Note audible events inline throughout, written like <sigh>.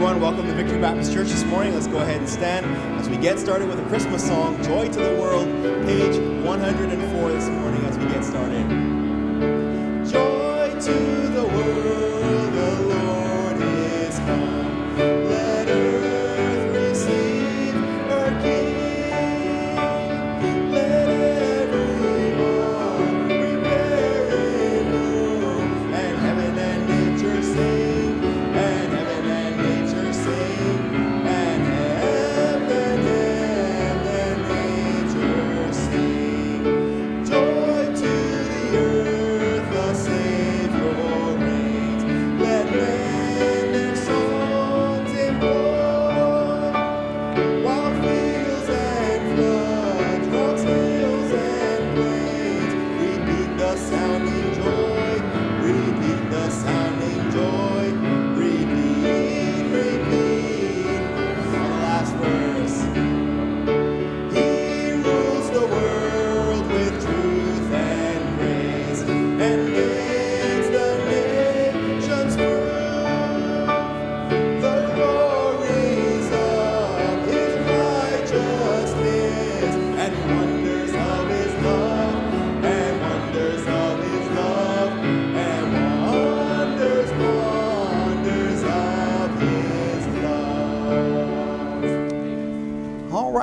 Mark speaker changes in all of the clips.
Speaker 1: everyone. Welcome to Victory Baptist Church this morning. Let's go ahead and stand as we get started with a Christmas song, Joy to the World, page 104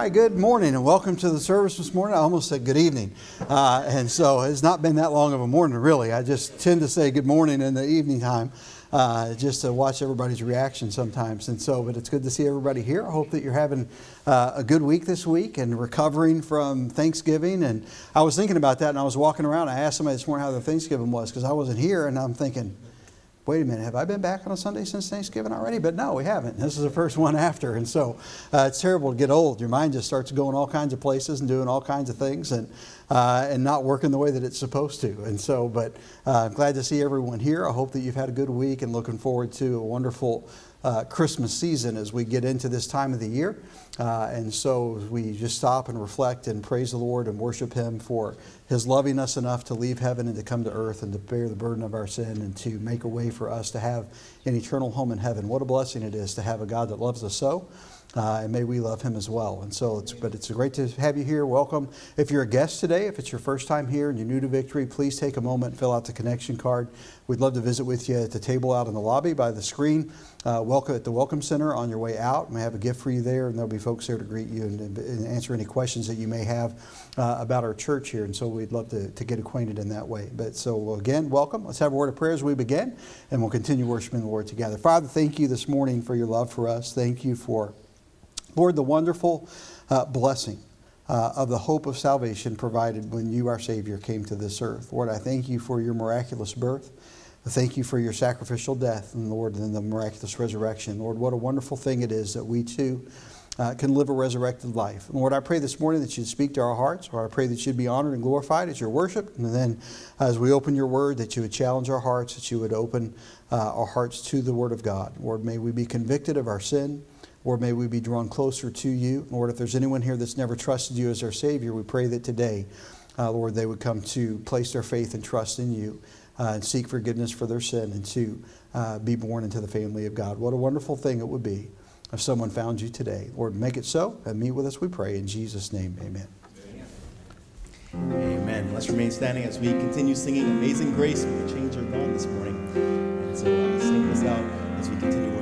Speaker 2: right, good morning and welcome to the service this morning. I almost said good evening. Uh, and so it's not been that long of a morning, really. I just tend to say good morning in the evening time uh, just to watch everybody's reaction sometimes. And so, but it's good to see everybody here. I hope that you're having uh, a good week this week and recovering from Thanksgiving. And I was thinking about that and I was walking around. I asked somebody this morning how their Thanksgiving was because I wasn't here and I'm thinking, wait a minute, have I been back on a Sunday since Thanksgiving already? But no, we haven't. This is the first one <laughs> after. And so uh, it's terrible to get old. Your mind just starts going all kinds of places and doing all kinds of things and, uh, and not working the way that it's supposed to. And so, but uh, I'm glad to see everyone here. I hope that you've had a good week and looking forward to a wonderful uh, Christmas season as we get into this time of the year. Uh, and so we just stop and reflect and praise the Lord and worship Him for His loving us enough to leave heaven and to come to earth and to bear the burden of our sin and to make a way for us to have an eternal home in heaven. What a blessing it is to have a God that loves us so. Uh, and may we love him as well. And so, it's, but it's great to have you here. Welcome. If you're a guest today, if it's your first time here and you're new to Victory, please take a moment and fill out the connection card. We'd love to visit with you at the table out in the lobby by the screen. Uh, welcome at the Welcome Center on your way out. We have a gift for you there, and there'll be folks there to greet you and, and answer any questions that you may have uh, about our church here. And so, we'd love to, to get acquainted in that way. But so, again, welcome. Let's have a word of prayer as we begin, and we'll continue worshiping the Lord together. Father, thank you this morning for your love for us. Thank you for Lord, the wonderful uh, blessing uh, of the hope of salvation provided when you, our Savior, came to this earth. Lord, I thank you for your miraculous birth. Thank you for your sacrificial death, and Lord, and the miraculous resurrection. Lord, what a wonderful thing it is that we too uh, can live a resurrected life. And Lord, I pray this morning that you'd speak to our hearts, or I pray that you'd be honored and glorified as your worship. And then as we open your word, that you would challenge our hearts, that you would open uh, our hearts to the word of God. Lord, may we be convicted of our sin. Lord, may we be drawn closer to you. Lord, if there's anyone here that's never trusted you as our Savior, we pray that today, uh, Lord, they would come to place their faith and trust in you uh, and seek forgiveness for their sin and to uh, be born into the family of God. What a wonderful thing it would be if someone found you today. Lord, make it so and meet with us, we pray. In Jesus' name, amen.
Speaker 1: Amen. Let's remain standing as we continue singing Amazing Grace. We change our dawn this morning. And so uh, sing this out as we continue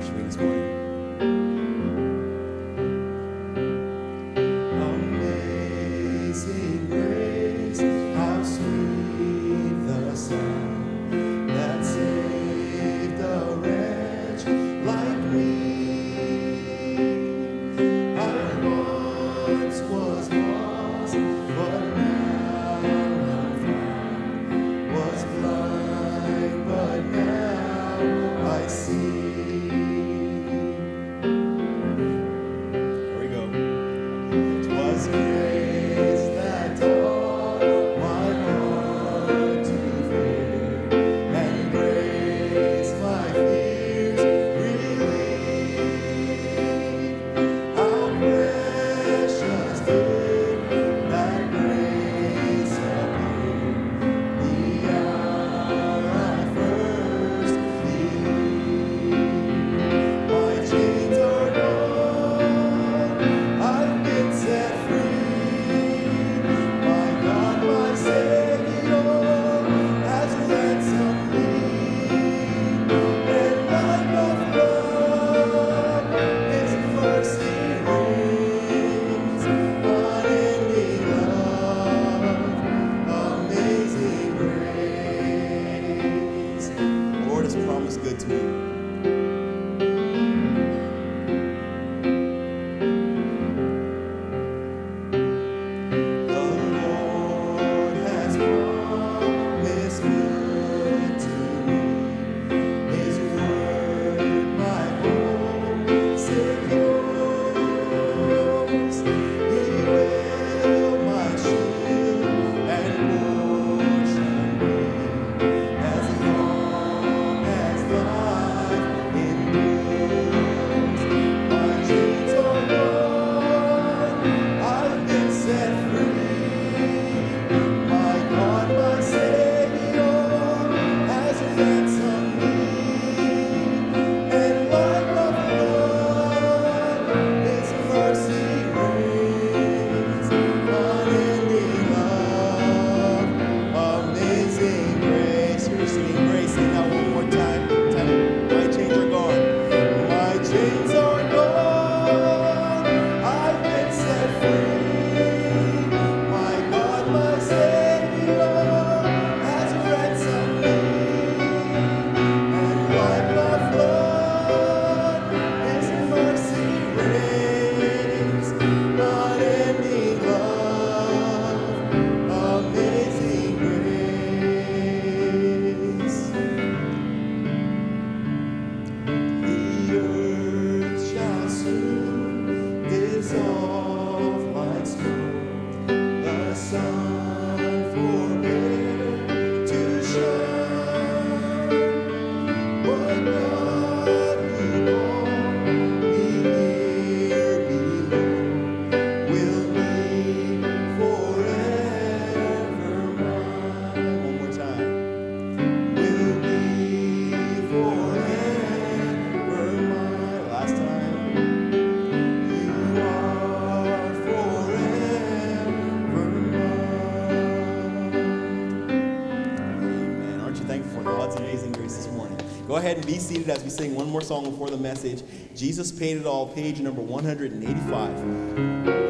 Speaker 1: ahead and be seated as we sing one more song before the message. Jesus Paid It All, page number 185.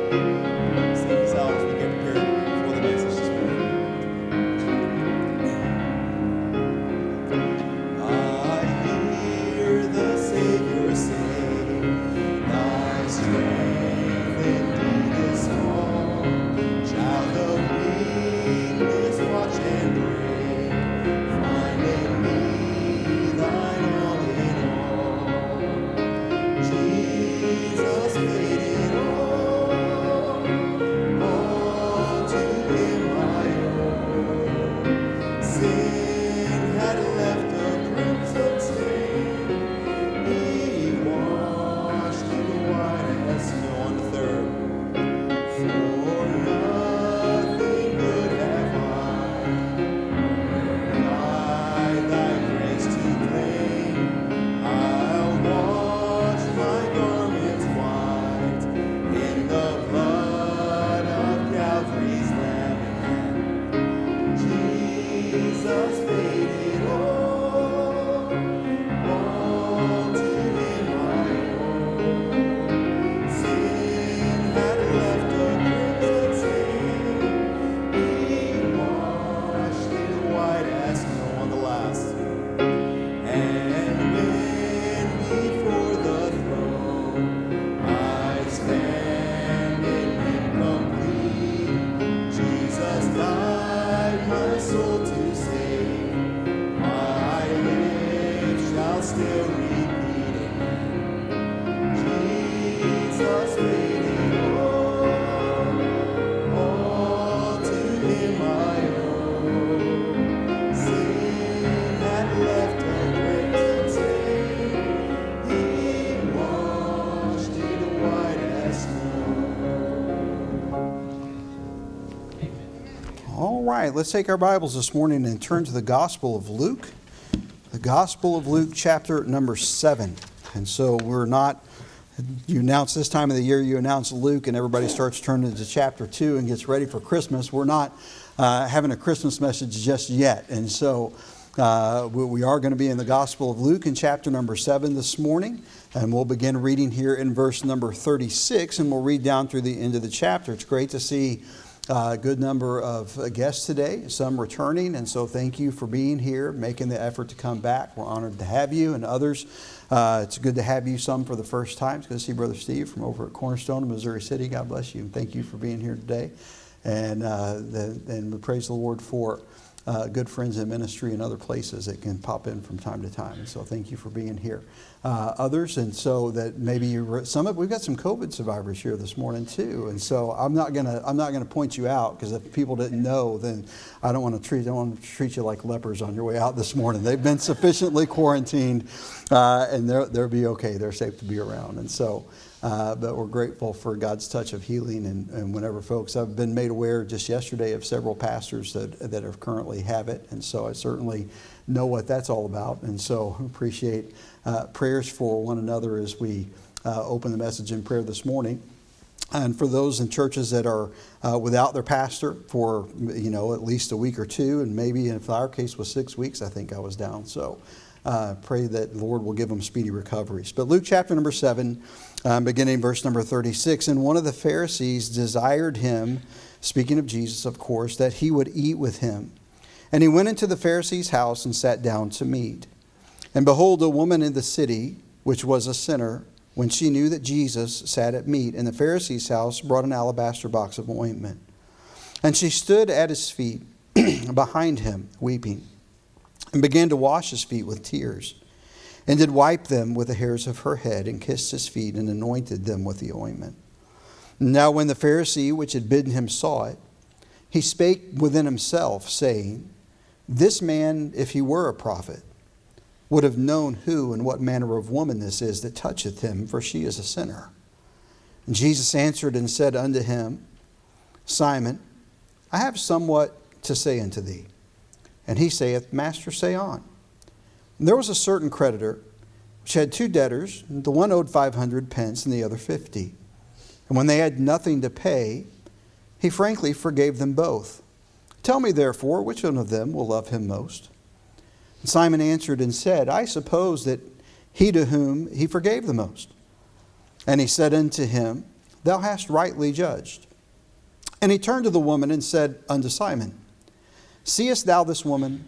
Speaker 2: right, let's take our Bibles this morning and turn to the Gospel of Luke, the Gospel of Luke, chapter number seven. And so we're not, you announce this time of the year, you announce Luke, and everybody starts turning to chapter two and gets ready for Christmas. We're not uh, having a Christmas message just yet. And so uh, we are going to be in the Gospel of Luke in chapter number seven this morning. And we'll begin reading here in verse number 36, and we'll read down through the end of the chapter. It's great to see a good number of uh, guests today, some returning, and so thank you for being here, making the effort to come back. We're honored to have you, and others. Uh, it's good to have you some for the first time. It's good to see Brother Steve from over at Cornerstone in Missouri City. God bless you, and thank you for being here today. And, uh, the, and we praise the Lord for uh, good friends in ministry and other places that can pop in from time to time. And so thank you for being here. Uh, others, and so that maybe you some of we've got some COVID survivors here this morning too. And so I'm not gonna I'm not gonna point you out because if people didn't know, then I don't want to treat I want to treat you like lepers on your way out this morning. They've been sufficiently quarantined, uh, and they'll they'll be okay. They're safe to be around. And so. Uh, but we're grateful for God's touch of healing. And, and, whenever folks, I've been made aware just yesterday of several pastors that, that are currently have it. And so I certainly know what that's all about. And so appreciate uh, prayers for one another as we uh, open the message in prayer this morning. And for those in churches that are uh, without their pastor for you know at least a week or two, and maybe in our case was six weeks, I think I was down. So uh, pray that the Lord will give them speedy recoveries. But Luke chapter number seven, um, beginning verse number 36. And one of the Pharisees desired him, speaking of Jesus, of course, that he would eat with him. And he went into the Pharisee's house and sat down to meat. And behold, a woman in the city, which was a sinner, when she knew that Jesus sat at meat in the Pharisee's house, brought an alabaster box of ointment. And she stood at his feet <clears throat> behind him, weeping and began to wash his feet with tears, and did wipe them with the hairs of her head, and kissed his feet, and anointed them with the ointment. Now, when the Pharisee which had bidden him saw it, he spake within himself, saying, This man, if he were a prophet, would have known who and what manner of woman this is that toucheth him, for she is a sinner. And Jesus answered and said unto him, Simon, I have somewhat to say unto thee. And he saith, Master, say on. There was a certain creditor which had two debtors. The one owed 500 pence and the other 50. And when they had nothing to pay, he frankly forgave them both. Tell me, therefore, which one of them will love him most? And Simon answered and said, I suppose that he to whom he forgave the most. And he said unto him, Thou hast rightly judged. And he turned to the woman and said unto Simon, Seest thou this woman?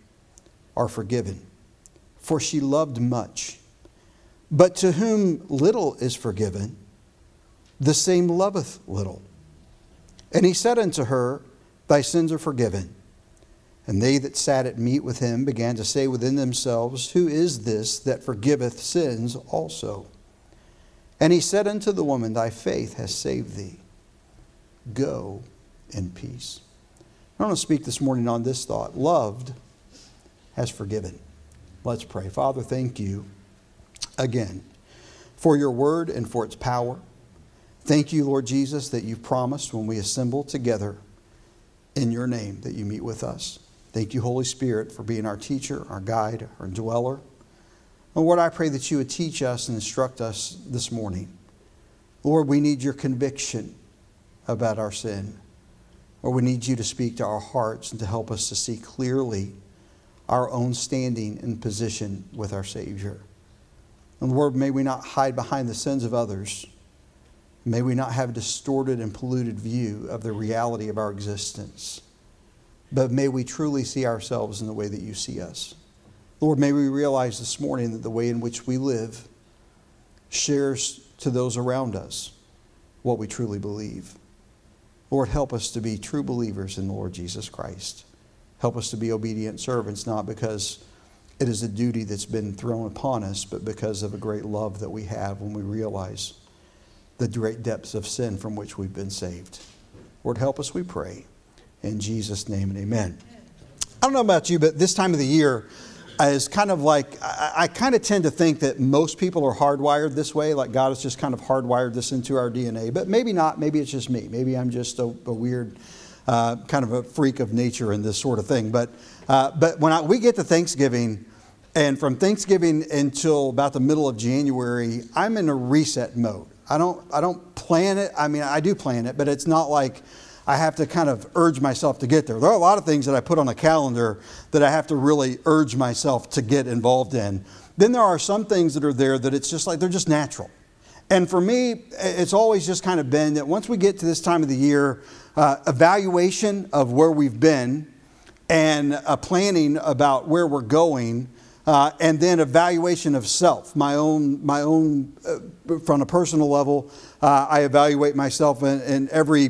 Speaker 2: are forgiven, for she loved much. But to whom little is forgiven, the same loveth little. And he said unto her, Thy sins are forgiven. And they that sat at meat with him began to say within themselves, Who is this that forgiveth sins also? And he said unto the woman, Thy faith has saved thee. Go in peace. I want to speak this morning on this thought loved has forgiven. Let's pray. Father, thank you again for your word and for its power. Thank you, Lord Jesus, that you've promised when we assemble together in your name that you meet with us. Thank you, Holy Spirit, for being our teacher, our guide, our dweller. And Lord, I pray that you would teach us and instruct us this morning. Lord, we need your conviction about our sin. Or we need you to speak to our hearts and to help us to see clearly our own standing and position with our Savior. Lord, may we not hide behind the sins of others. May we not have a distorted and polluted view of the reality of our existence. But may we truly see ourselves in the way that you see us. Lord, may we realize this morning that the way in which we live shares to those around us what we truly believe. Lord, help us to be true believers in the Lord Jesus Christ. Help us to be obedient servants, not because it is a duty that's been thrown upon us, but because of a great love that we have when we realize the great depths of sin from which we've been saved. Lord, help us, we pray. In Jesus' name and amen. I don't know about you, but this time of the year, uh, is kind of like I, I kind of tend to think that most people are hardwired this way, like God has just kind of hardwired this into our DNA. But maybe not. Maybe it's just me. Maybe I'm just a, a weird uh, kind of a freak of nature in this sort of thing. But uh, but when I, we get to Thanksgiving, and from Thanksgiving until about the middle of January, I'm in a reset mode. I don't I don't plan it. I mean, I do plan it, but it's not like I have to kind of urge myself to get there. There are a lot of things that I put on a calendar that I have to really urge myself to get involved in. Then there are some things that are there that it's just like they're just natural. And for me, it's always just kind of been that once we get to this time of the year, uh, evaluation of where we've been and planning about where we're going, uh, and then evaluation of self, my own, my own, uh, from a personal level, uh, I evaluate myself in, in every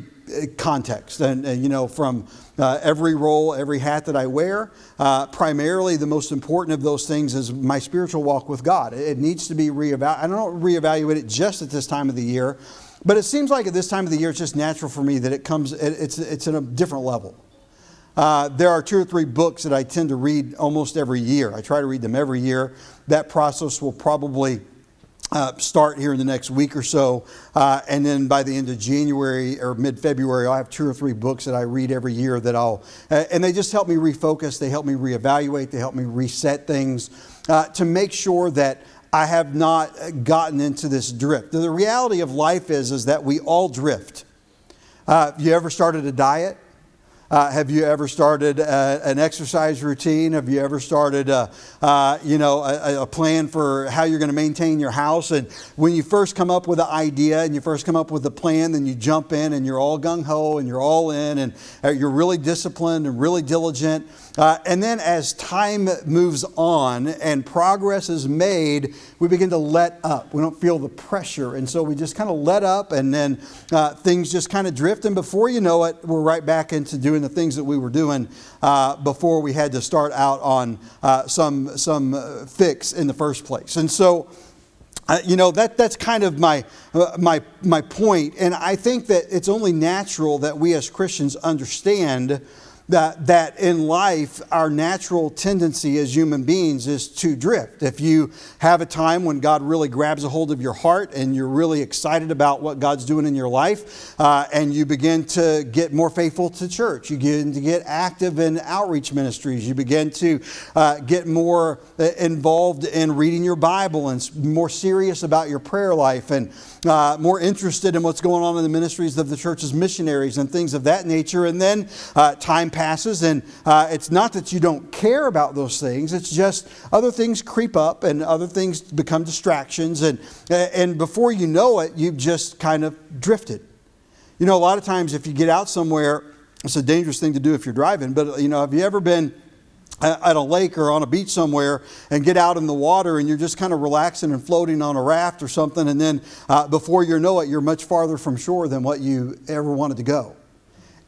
Speaker 2: context. And, and, you know from uh, every role every hat that i wear uh, primarily the most important of those things is my spiritual walk with god. It needs to be reevaluated i don't reevaluate it just at this time of the year but it seems like at this time of the year it's just natural for me that it comes it's, it's at a different level. Uh, there are two or three books that i tend to read almost every year. I try to read them every year. That process will probably uh, start here in the next week or so. Uh, and then by the end of January or mid February, I'll have two or three books that I read every year that I'll, uh, and they just help me refocus, they help me reevaluate, they help me reset things uh, to make sure that I have not gotten into this drift. The reality of life is, is that we all drift. Uh, you ever started a diet? Uh, have you ever started a, uh, an exercise routine? Have you ever started, a, uh, you know, a, a, plan for how you're going to maintain your house? And when you first come up with an idea and you first come up with a plan, then you jump in and you're all gung ho and you're all in and uh, you're really disciplined and really diligent. Uh, and then as time moves on and progress is made, we begin to let up. We don't feel the pressure. And so we just kind of let up and then uh, things just kind of drift. And before you know it, we're right back into doing the things that we were doing uh, before we had to start out on uh, some, some uh, fix in the first place. And so, uh, you know that that's kind of my uh, my my point, and I think that it's only natural that we as Christians understand that, that in life, our natural tendency as human beings is to drift. If you have a time when God really grabs a hold of your heart and you're really excited about what God's doing in your life, uh, and you begin to get more faithful to church, you begin to get active in outreach ministries, you begin to uh, get more uh, involved in reading your Bible and more serious about your prayer life and uh, more interested in what's going on in the ministries of the church's missionaries and things of that nature. And then uh, time passes, and uh, it's not that you don't care about those things, it's just other things creep up and other things become distractions. And, and before you know it, you've just kind of drifted. You know, a lot of times if you get out somewhere, it's a dangerous thing to do if you're driving, but you know, have you ever been at a lake or on a beach somewhere and get out in the water and you're just kind of relaxing and floating on a raft or something and then uh, before you know it you're much farther from shore than what you ever wanted to go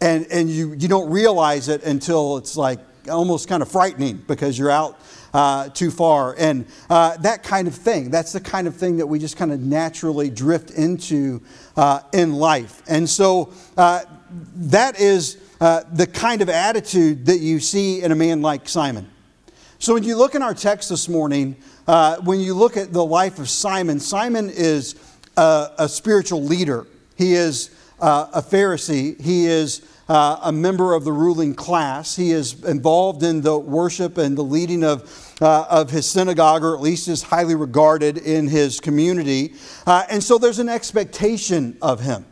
Speaker 2: and, and you, you don't realize it until it's like almost kind of frightening because you're out uh, too far and uh, that kind of thing that's the kind of thing that we just kind of naturally drift into uh, in life and so uh, that is uh, the kind of attitude that you see in a man like Simon. So when you look in our text this morning, uh, when you look at the life of Simon, Simon is a, a spiritual leader. He is a Pharisee. He is uh, a member of the ruling class. He is involved in the worship and the leading of, uh, of his synagogue, or at least is highly regarded in his community. Uh, and so there's an expectation of him.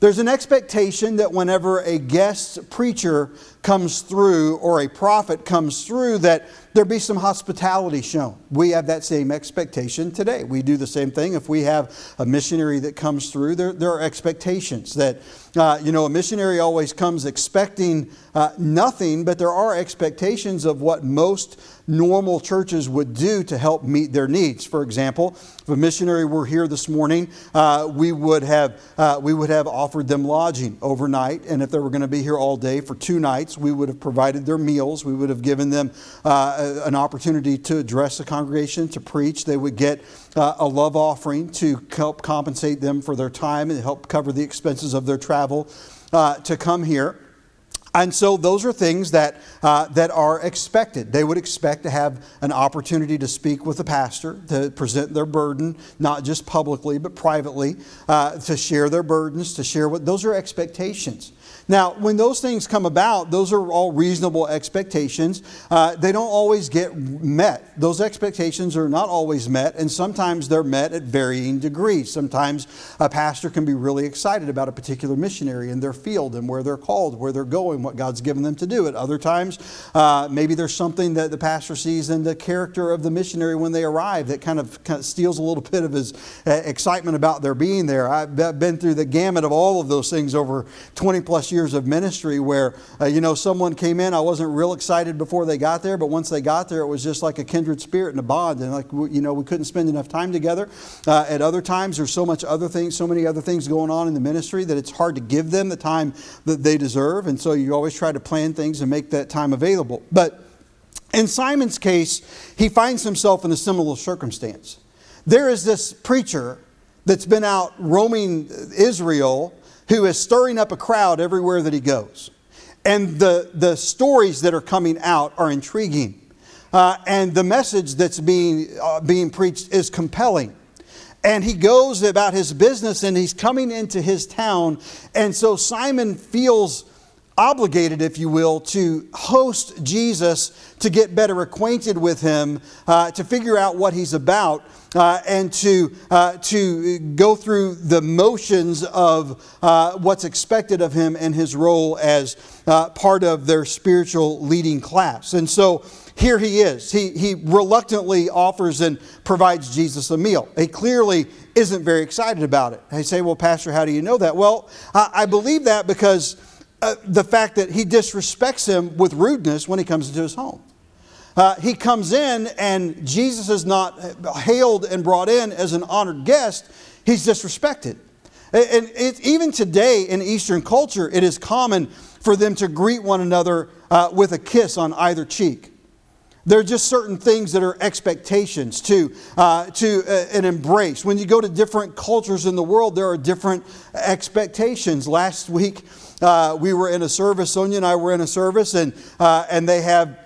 Speaker 2: There's an expectation that whenever a guest preacher comes through or a prophet comes through, that there be some hospitality shown. We have that same expectation today. We do the same thing. If we have a missionary that comes through, there, there are expectations that, uh, you know, a missionary always comes expecting uh, nothing, but there are expectations of what most normal churches would do to help meet their needs. For example, if a missionary were here this morning, uh, we, would have, uh, we would have offered them lodging overnight. And if they were going to be here all day for two nights, we would have provided their meals. We would have given them uh, an opportunity to address the congregation, to preach. They would get uh, a love offering to help compensate them for their time and help cover the expenses of their travel uh, to come here. And so those are things that, uh, that are expected. They would expect to have an opportunity to speak with the pastor, to present their burden, not just publicly, but privately, uh, to share their burdens, to share what those are expectations. Now, when those things come about, those are all reasonable expectations. Uh, they don't always get met. Those expectations are not always met, and sometimes they're met at varying degrees. Sometimes a pastor can be really excited about a particular missionary in their field and where they're called, where they're going, what God's given them to do. At other times, uh, maybe there's something that the pastor sees in the character of the missionary when they arrive that kind of, kind of steals a little bit of his uh, excitement about their being there. I've been through the gamut of all of those things over 20 plus years years of ministry where, uh, you know, someone came in, I wasn't real excited before they got there, but once they got there, it was just like a kindred spirit and a bond. And, like, you know, we couldn't spend enough time together. Uh, at other times, there's so much other things, so many other things going on in the ministry that it's hard to give them the time that they deserve. And so you always try to plan things and make that time available. But in Simon's case, he finds himself in a similar circumstance. There is this preacher that's been out roaming Israel who is stirring up a crowd everywhere that he goes. And the, the stories that are coming out are intriguing. Uh, and the message that's being, uh, being preached is compelling. And he goes about his business and he's coming into his town. And so Simon feels obligated, if you will, to host Jesus, to get better acquainted with him, uh, to figure out what he's about, uh, and to, uh, to go through the motions of uh, what's expected of him and his role as uh, part of their spiritual leading class. And so here he is. He, he reluctantly offers and provides Jesus a meal. He clearly isn't very excited about it. I say, Well, Pastor, how do you know that? Well, I, I believe that because uh, the fact that he disrespects him with rudeness when he comes into his home. Uh, he comes in, and Jesus is not hailed and brought in as an honored guest, he's disrespected. And it, even today in Eastern culture, it is common for them to greet one another uh, with a kiss on either cheek. There are just certain things that are expectations to, uh, to uh, an embrace. When you go to different cultures in the world, there are different expectations. Last week, uh, we were in a service, Sonia and I were in a service, and, uh, and they have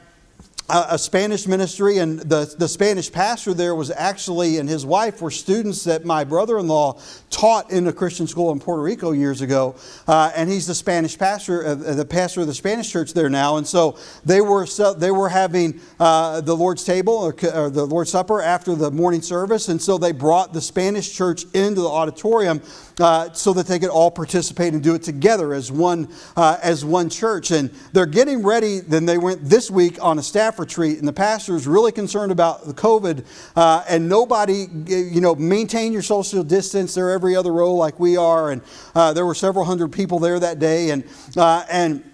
Speaker 2: a Spanish ministry, and the, the Spanish pastor there was actually, and his wife were students that my brother in law taught in a Christian school in Puerto Rico years ago. Uh, and he's the Spanish pastor, uh, the pastor of the Spanish church there now. And so they were, they were having uh, the Lord's table or, or, the Lord's Supper after the morning service. And so they brought the Spanish church into the auditorium uh, so that they could all participate and do it together as one, uh, as one church. And they're getting ready. Then they went this week on a staff retreat, and the pastor is really concerned about the COVID, uh, and nobody, you know, maintain your social distance. They're every other row like we are, and uh, there were several hundred people there that day, and uh, and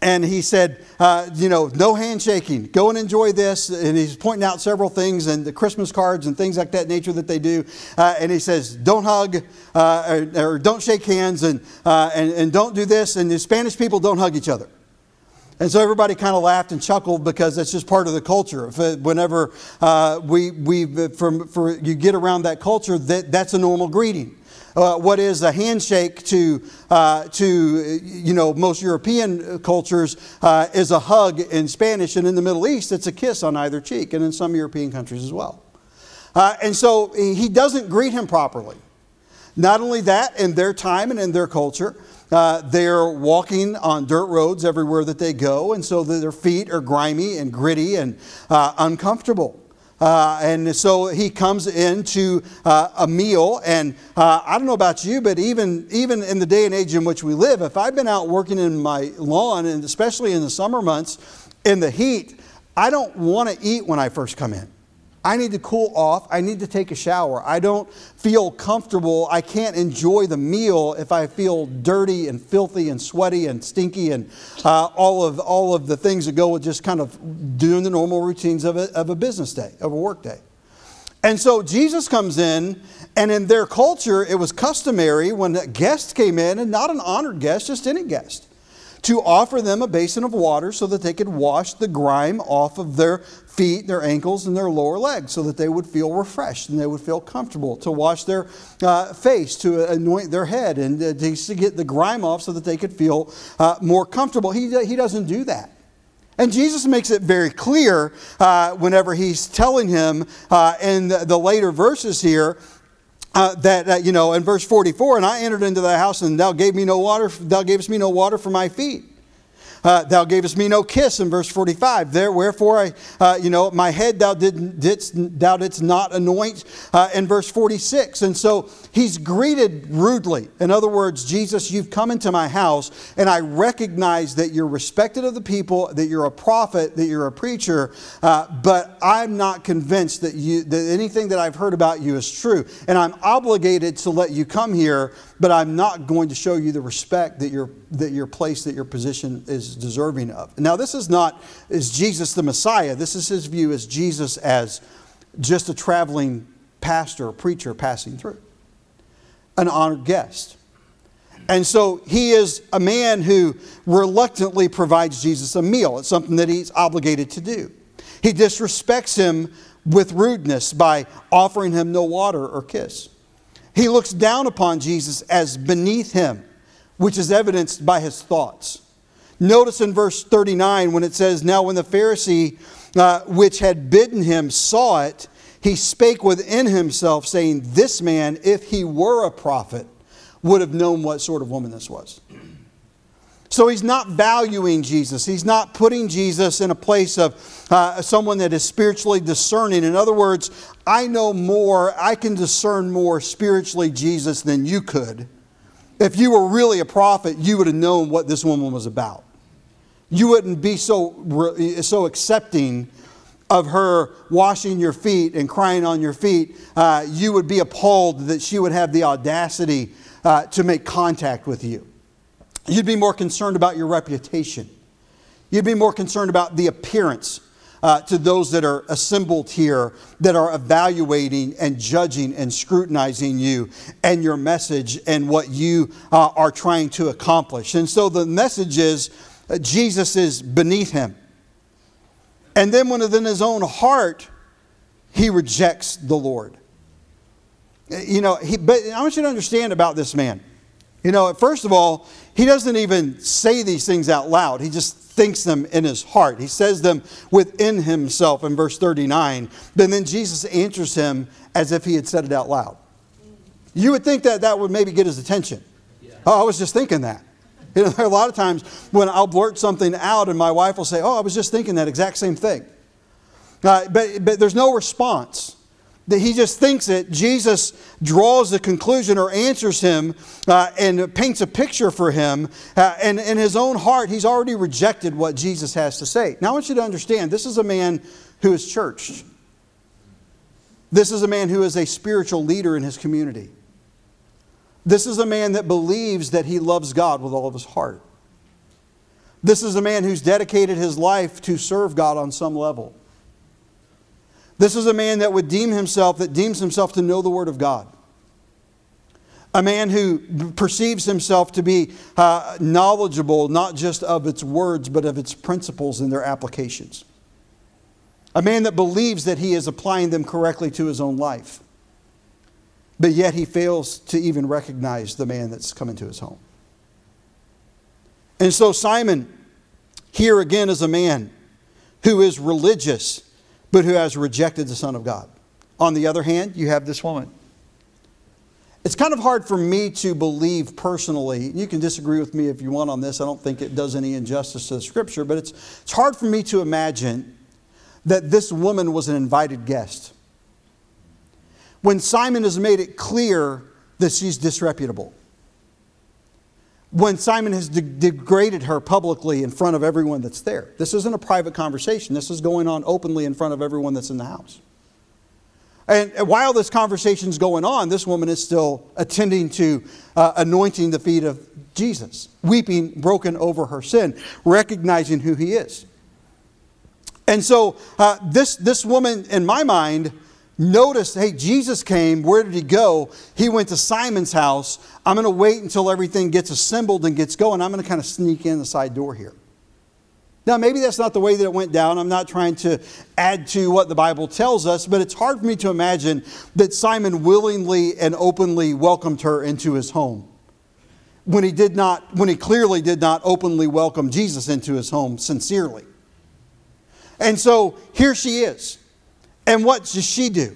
Speaker 2: and he said, uh, you know, no handshaking. Go and enjoy this. And he's pointing out several things and the Christmas cards and things like that nature that they do. Uh, and he says, don't hug uh, or, or, don't shake hands and, uh, and, and don't do this. And the Spanish people don't hug each other. And so everybody kind of laughed and chuckled because that's just part of the culture. Whenever uh, we, we from, for, you get around that culture, that, that's a normal greeting. Uh, what is a handshake to, uh, to you know, most European cultures uh, is a hug in Spanish, and in the Middle East, it's a kiss on either cheek, and in some European countries as well. Uh, and so he doesn't greet him properly. Not only that, in their time and in their culture, uh, they're walking on dirt roads everywhere that they go, and so their feet are grimy and gritty and uh, uncomfortable. Uh, and so he comes into uh, a meal. And uh, I don't know about you, but even, even in the day and age in which we live, if I've been out working in my lawn, and especially in the summer months in the heat, I don't want to eat when I first come in. I need to cool off. I need to take a shower. I don't feel comfortable. I can't enjoy the meal if I feel dirty and filthy and sweaty and stinky and uh, all, of, all of the things that go with just kind of doing the normal routines of a, of a business day, of a work day. And so Jesus comes in, and in their culture, it was customary when a guest came in, and not an honored guest, just any guest, to offer them a basin of water so that they could wash the grime off of their feet, their ankles, and their lower legs so that they would feel refreshed and they would feel comfortable, to wash their uh, face, to anoint their head, and uh, to get the grime off so that they could feel uh, more comfortable. He, he doesn't do that. And Jesus makes it very clear uh, whenever he's telling him uh, in the, the later verses here uh, that, you know, in verse 44, and I entered into the house and thou gave me no water, thou gavest me no water for my feet. Uh, thou gavest me no kiss in verse 45. There, wherefore I, uh, you know, my head thou didn't, didst, thou didst not anoint uh, in verse 46. And so he's greeted rudely. In other words, Jesus, you've come into my house, and I recognize that you're respected of the people, that you're a prophet, that you're a preacher, uh, but I'm not convinced that you that anything that I've heard about you is true. And I'm obligated to let you come here, but I'm not going to show you the respect that your that your place, that your position is deserving of. Now, this is not, is Jesus the Messiah? This is his view as Jesus as just a traveling pastor or preacher passing through, an honored guest. And so he is a man who reluctantly provides Jesus a meal. It's something that he's obligated to do. He disrespects him with rudeness by offering him no water or kiss. He looks down upon Jesus as beneath him, which is evidenced by his thoughts. Notice in verse 39 when it says, Now when the Pharisee uh, which had bidden him saw it, he spake within himself, saying, This man, if he were a prophet, would have known what sort of woman this was. So he's not valuing Jesus. He's not putting Jesus in a place of uh, someone that is spiritually discerning. In other words, I know more, I can discern more spiritually Jesus than you could. If you were really a prophet, you would have known what this woman was about you wouldn't be so, so accepting of her washing your feet and crying on your feet. Uh, you would be appalled that she would have the audacity uh, to make contact with you. You'd be more concerned about your reputation. You'd be more concerned about the appearance uh, to those that are assembled here, that are evaluating and judging and scrutinizing you and your message and what you uh, are trying to accomplish. And so the message is Jesus is beneath him. And then, within his own heart, he rejects the Lord. You know, he, but I want you to understand about this man. You know, first of all, he doesn't even say these things out loud. He just thinks them in his heart. He says them within himself in verse 39. But then Jesus answers him as if he had said it out loud. You would think that that would maybe get his attention. Yeah. Oh, I was just thinking that. You know, <laughs> there are a lot of times when I'll blurt something out and my wife will say, Oh, I was just thinking that exact same thing. Uh, but, but there's no response. That he just thinks it. Jesus draws the conclusion or answers him uh, and paints a picture for him. Uh, and in his own heart, he's already rejected what Jesus has to say. Now, I want you to understand this is a man who is churched. This is a man who is a spiritual leader in his community. This is a man that believes that he loves God with all of his heart. This is a man who's dedicated his life to serve God on some level. This is a man that would deem himself, that deems himself to know the Word of God. A man who perceives himself to be uh, knowledgeable not just of its words, but of its principles and their applications. A man that believes that he is applying them correctly to his own life but yet he fails to even recognize the man that's come into his home. And so Simon, here again, is a man who is religious, but who has rejected the Son of God. On the other hand, you have this woman. It's kind of hard for me to believe personally. You can disagree with me if you want on this. I don't think it does any injustice to the scripture, but it's, it's hard for me to imagine that this woman was an invited guest when Simon has made it clear that she's disreputable. When Simon has de- degraded her publicly in front of everyone that's there. This isn't a private conversation, this is going on openly in front of everyone that's in the house. And while this conversation is going on, this woman is still attending to uh, anointing the feet of Jesus, weeping, broken over her sin, recognizing who he is. And so, uh, this, this woman, in my mind, noticed hey, Jesus came. Where did he go? He went to Simon's house. I'm going to wait until everything gets assembled and gets going. I'm going to kind of sneak in the side door here. Now, maybe that's not the way that it went down. I'm not trying to add to what the Bible tells us, but it's hard for me to imagine that Simon willingly and openly welcomed her into his home when he did not when he clearly did not openly welcome Jesus into his home sincerely. And so here she is. And what does she do?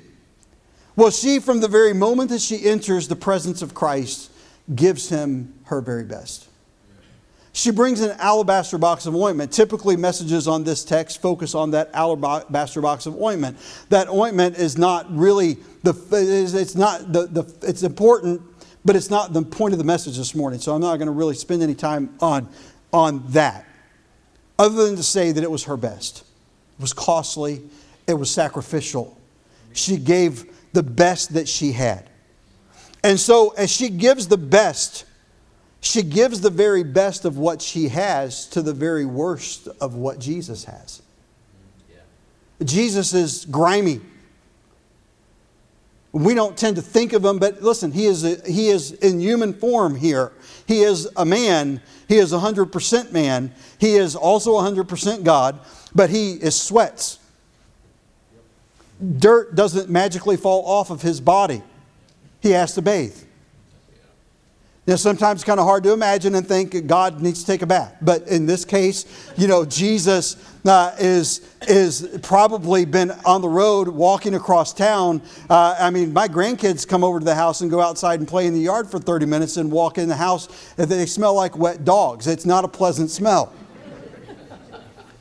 Speaker 2: Well, she, from the very moment that she enters the presence of Christ, gives him her very best. She brings an alabaster box of ointment. Typically, messages on this text focus on that alabaster box of ointment. That ointment is not really the, it's not the, the, it's important, but it's not the point of the message this morning. So I'm not going to really spend any time on, on that, other than to say that it was her best. It was costly, it was sacrificial. She gave the best that she had. And so, as she gives the best, she gives the very best of what she has to the very worst of what Jesus has. Yeah. Jesus is grimy. We don't tend to think of him, but listen, he is, a, he is in human form here. He is a man. He is 100% man. He is also 100% God, but he is sweats. Dirt doesn't magically fall off of his body, he has to bathe. Now, sometimes it's kind of hard to imagine and think God needs to take a bath. But in this case, you know, Jesus uh, is, is probably been on the road walking across town. Uh, I mean, my grandkids come over to the house and go outside and play in the yard for 30 minutes and walk in the house. And they smell like wet dogs. It's not a pleasant smell.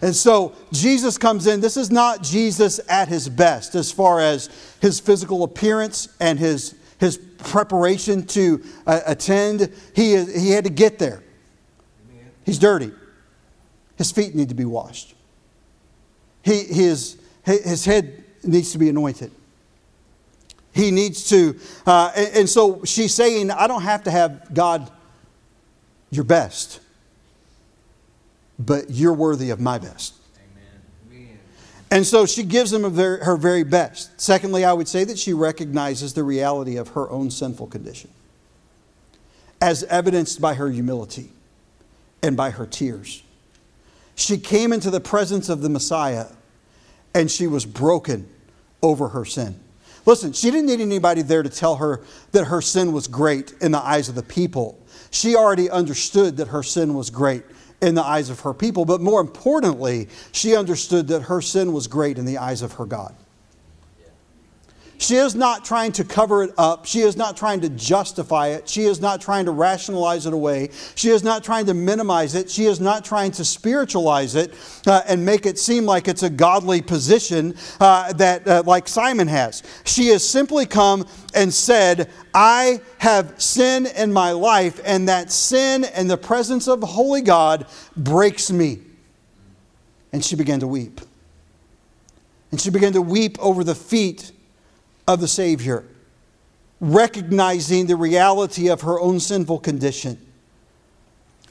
Speaker 2: And so Jesus comes in. This is not Jesus at his best as far as his physical appearance and his his preparation to uh, attend, he, he had to get there. He's dirty. His feet need to be washed. He, his, his head needs to be anointed. He needs to, uh, and, and so she's saying, I don't have to have God your best, but you're worthy of my best. And so she gives him her very best. Secondly, I would say that she recognizes the reality of her own sinful condition, as evidenced by her humility and by her tears. She came into the presence of the Messiah and she was broken over her sin. Listen, she didn't need anybody there to tell her that her sin was great in the eyes of the people. She already understood that her sin was great in the eyes of her people, but more importantly, she understood that her sin was great in the eyes of her God. She is not trying to cover it up. She is not trying to justify it. She is not trying to rationalize it away. She is not trying to minimize it. She is not trying to spiritualize it uh, and make it seem like it's a godly position uh, that, uh, like Simon has. She has simply come and said, I have sin in my life, and that sin in the presence of holy God breaks me. And she began to weep. And she began to weep over the feet of the Savior, recognizing the reality of her own sinful condition.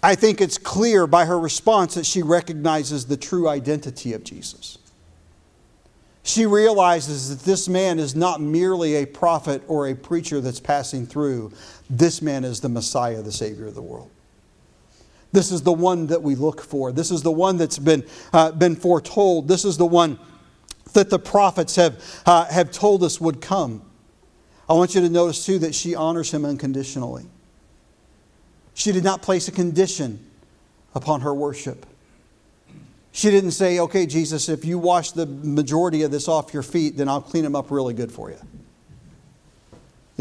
Speaker 2: I think it's clear by her response that she recognizes the true identity of Jesus. She realizes that this man is not merely a prophet or a preacher that's passing through. This man is the Messiah, the Savior of the world. This is the one that we look for. This is the one that's been, uh, been foretold. This is the one that the prophets have, uh, have told us would come. I want you to notice, too, that she honors him unconditionally. She did not place a condition upon her worship. She didn't say, okay, Jesus, if you wash the majority of this off your feet, then I'll clean them up really good for you.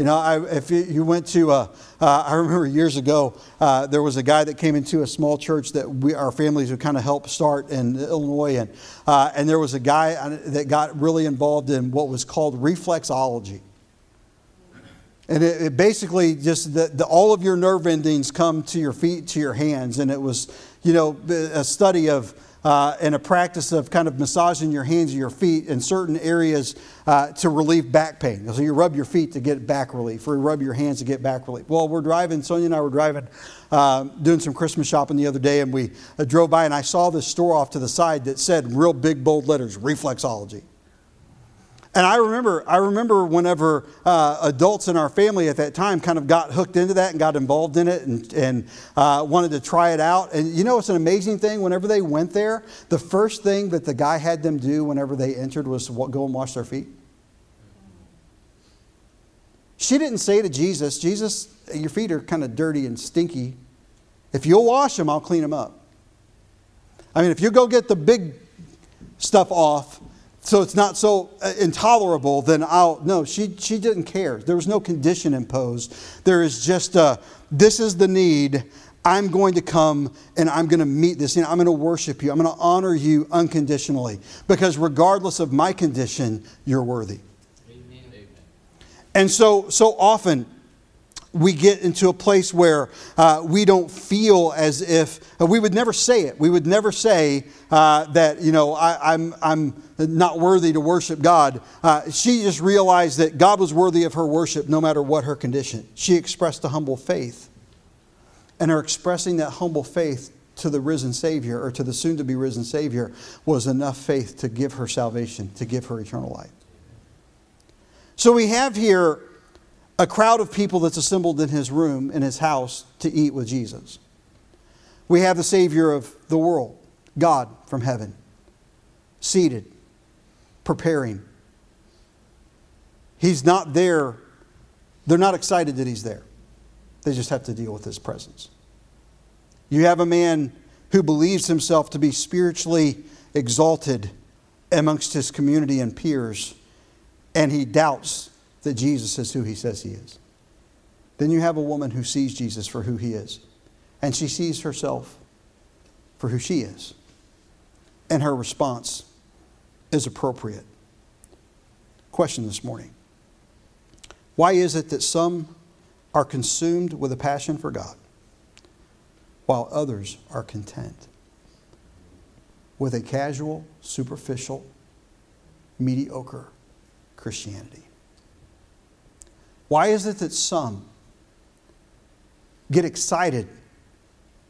Speaker 2: You know, I, if you went to, uh, uh, I remember years ago, uh, there was a guy that came into a small church that we, our families would kind of help start in Illinois. And, uh, and there was a guy uh, that got really involved in what was called reflexology. And it, it basically just, the, the, all of your nerve endings come to your feet, to your hands. And it was, you know, a study of, uh, and a practice of kind of massaging your hands and your feet in certain areas uh, to relieve back pain. So you rub your feet to get back relief, or you rub your hands to get back relief. Well, we're driving, Sonia and I were driving, uh, doing some Christmas shopping the other day, and we uh, drove by, and I saw this store off to the side that said, real big, bold letters, reflexology. And I remember, I remember whenever uh, adults in our family at that time kind of got hooked into that and got involved in it and, and uh, wanted to try it out. And you know, it's an amazing thing. Whenever they went there, the first thing that the guy had them do whenever they entered was go and wash their feet. She didn't say to Jesus, Jesus, your feet are kind of dirty and stinky. If you'll wash them, I'll clean them up. I mean, if you go get the big stuff off, so it's not so uh, intolerable, then I'll. No, she, she didn't care. There was no condition imposed. There is just, a, this is the need. I'm going to come and I'm going to meet this. You know, I'm going to worship you. I'm going to honor you unconditionally because regardless of my condition, you're worthy. And so, so often, we get into a place where uh, we don't feel as if uh, we would never say it. We would never say uh, that, you know, I, am I'm, I'm not worthy to worship God. Uh, she just realized that God was worthy of her worship no matter what her condition. She expressed a humble faith. And her expressing that humble faith to the risen Savior or to the soon to be risen Savior was enough faith to give her salvation, to give her eternal life. So we have here a crowd of people that's assembled in his room, in his house, to eat with Jesus. We have the Savior of the world, God from heaven, seated, preparing. He's not there. They're not excited that he's there. They just have to deal with his presence. You have a man who believes himself to be spiritually exalted amongst his community and peers, and he doubts that Jesus is who he says he is. Then you have a woman who sees Jesus for who he is, and she sees herself for who she is. And her response is appropriate. Question this morning Why is it that some are consumed with a passion for God, while others are content with a casual, superficial, mediocre Christianity? Why is it that some get excited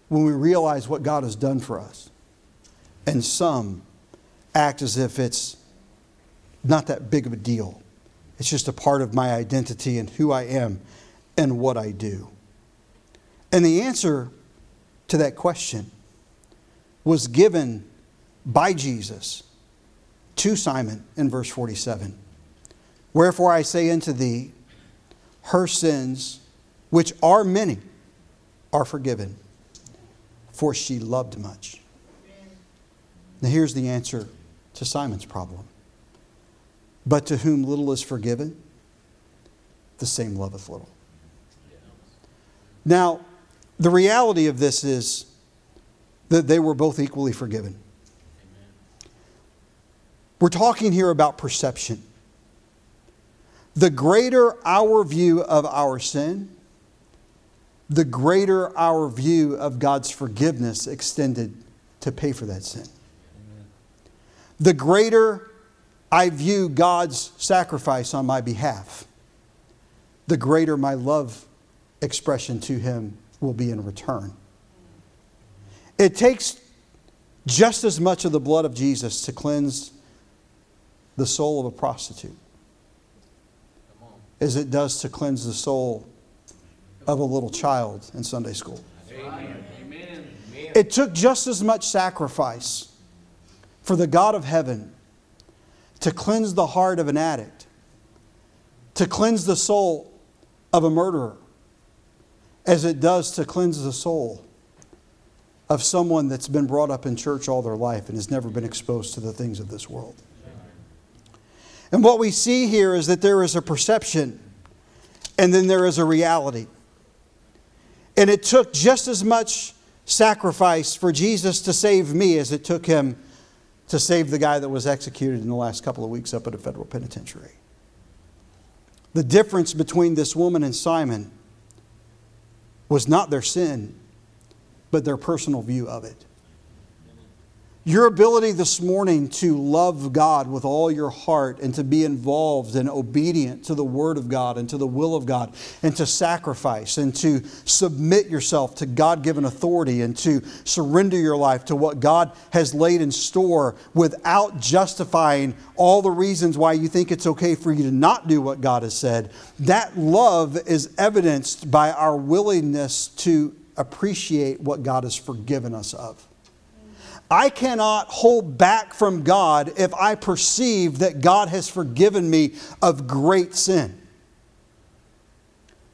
Speaker 2: when we realize what God has done for us, and some act as if it's not that big of a deal? It's just a part of my identity and who I am and what I do. And the answer to that question was given by Jesus to Simon in verse 47. Wherefore I say unto thee, her sins, which are many, are forgiven, for she loved much. Now, here's the answer to Simon's problem. But to whom little is forgiven, the same loveth little. Now, the reality of this is that they were both equally forgiven. We're talking here about perception the greater our view of our sin, the greater our view of God's forgiveness extended to pay for that sin. Amen. The greater I view God's sacrifice on my behalf, the greater my love expression to Him will be in return. It takes just as much of the blood of Jesus to cleanse the soul of a prostitute as it does to cleanse the soul of a little child in Sunday school. Amen. It took just as much sacrifice for the God of heaven to cleanse the heart of an addict, to cleanse the soul of a murderer, as it does to cleanse the soul of someone that's been brought up in church all their life and has never been exposed to the things of this world. And what we see here is that there is a perception and then there is a reality. And it took just as much sacrifice for Jesus to save me as it took him to save the guy that was executed in the last couple of weeks up at a federal penitentiary. The difference between this woman and Simon was not their sin, but their personal view of it. Your ability this morning to love God with all your heart and to be involved and obedient to the Word of God and to the will of God and to sacrifice and to submit yourself to God given authority and to surrender your life to what God has laid in store without justifying all the reasons why you think it's okay for you to not do what God has said. That love is evidenced by our willingness to appreciate what God has forgiven us of. I cannot hold back from God if I perceive that God has forgiven me of great sin.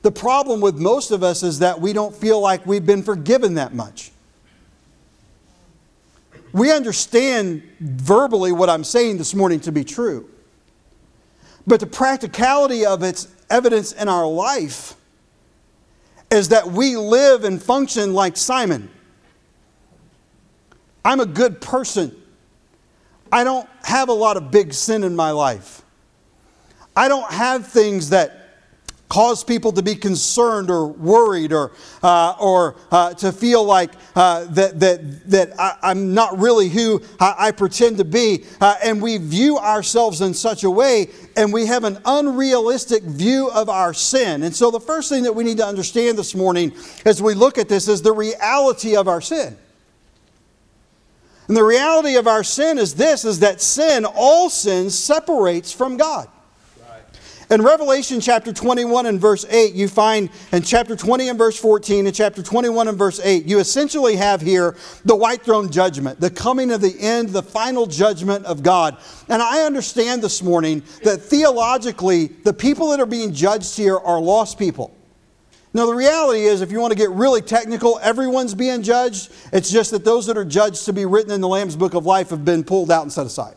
Speaker 2: The problem with most of us is that we don't feel like we've been forgiven that much. We understand verbally what I'm saying this morning to be true. But the practicality of its evidence in our life is that we live and function like Simon. I'm a good person. I don't have a lot of big sin in my life. I don't have things that cause people to be concerned or worried or, uh, or uh, to feel like uh, that, that, that I, am not really who I, I pretend to be. Uh, and we view ourselves in such a way and we have an unrealistic view of our sin. And so the first thing that we need to understand this morning as we look at this is the reality of our sin. And the reality of our sin is this is that sin, all sin, separates from God. In Revelation chapter 21 and verse 8, you find in chapter 20 and verse 14 and chapter 21 and verse 8, you essentially have here the white throne judgment, the coming of the end, the final judgment of God. And I understand this morning that theologically, the people that are being judged here are lost people. Now, the reality is, if you want to get really technical, everyone's being judged. It's just that those that are judged to be written in the Lamb's Book of Life have been pulled out and set aside.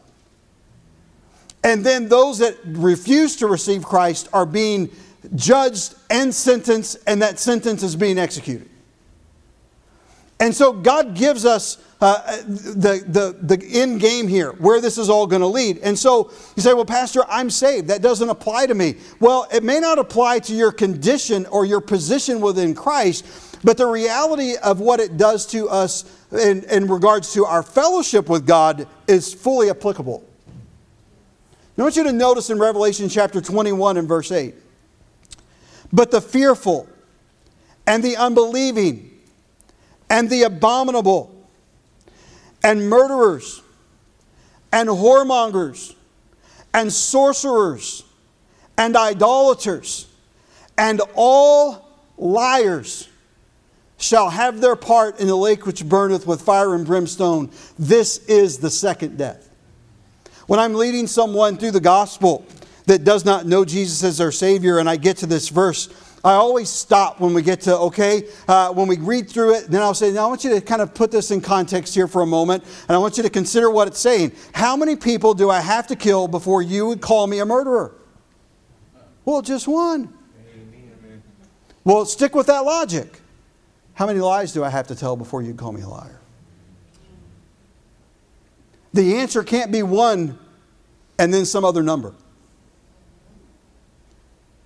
Speaker 2: And then those that refuse to receive Christ are being judged and sentenced, and that sentence is being executed. And so God gives us uh, the, the, the end game here, where this is all going to lead. And so you say, well, Pastor, I'm saved. That doesn't apply to me. Well, it may not apply to your condition or your position within Christ, but the reality of what it does to us in, in regards to our fellowship with God is fully applicable. I want you to notice in Revelation chapter 21 and verse 8. But the fearful and the unbelieving and the abominable and murderers and whoremongers and sorcerers and idolaters and all liars shall have their part in the lake which burneth with fire and brimstone. This is the second death. When I'm leading someone through the gospel that does not know Jesus as their Savior, and I get to this verse, I always stop when we get to, okay, uh, when we read through it, then I'll say, now I want you to kind of put this in context here for a moment, and I want you to consider what it's saying. How many people do I have to kill before you would call me a murderer? Well, just one. Well, stick with that logic. How many lies do I have to tell before you call me a liar? The answer can't be one and then some other number.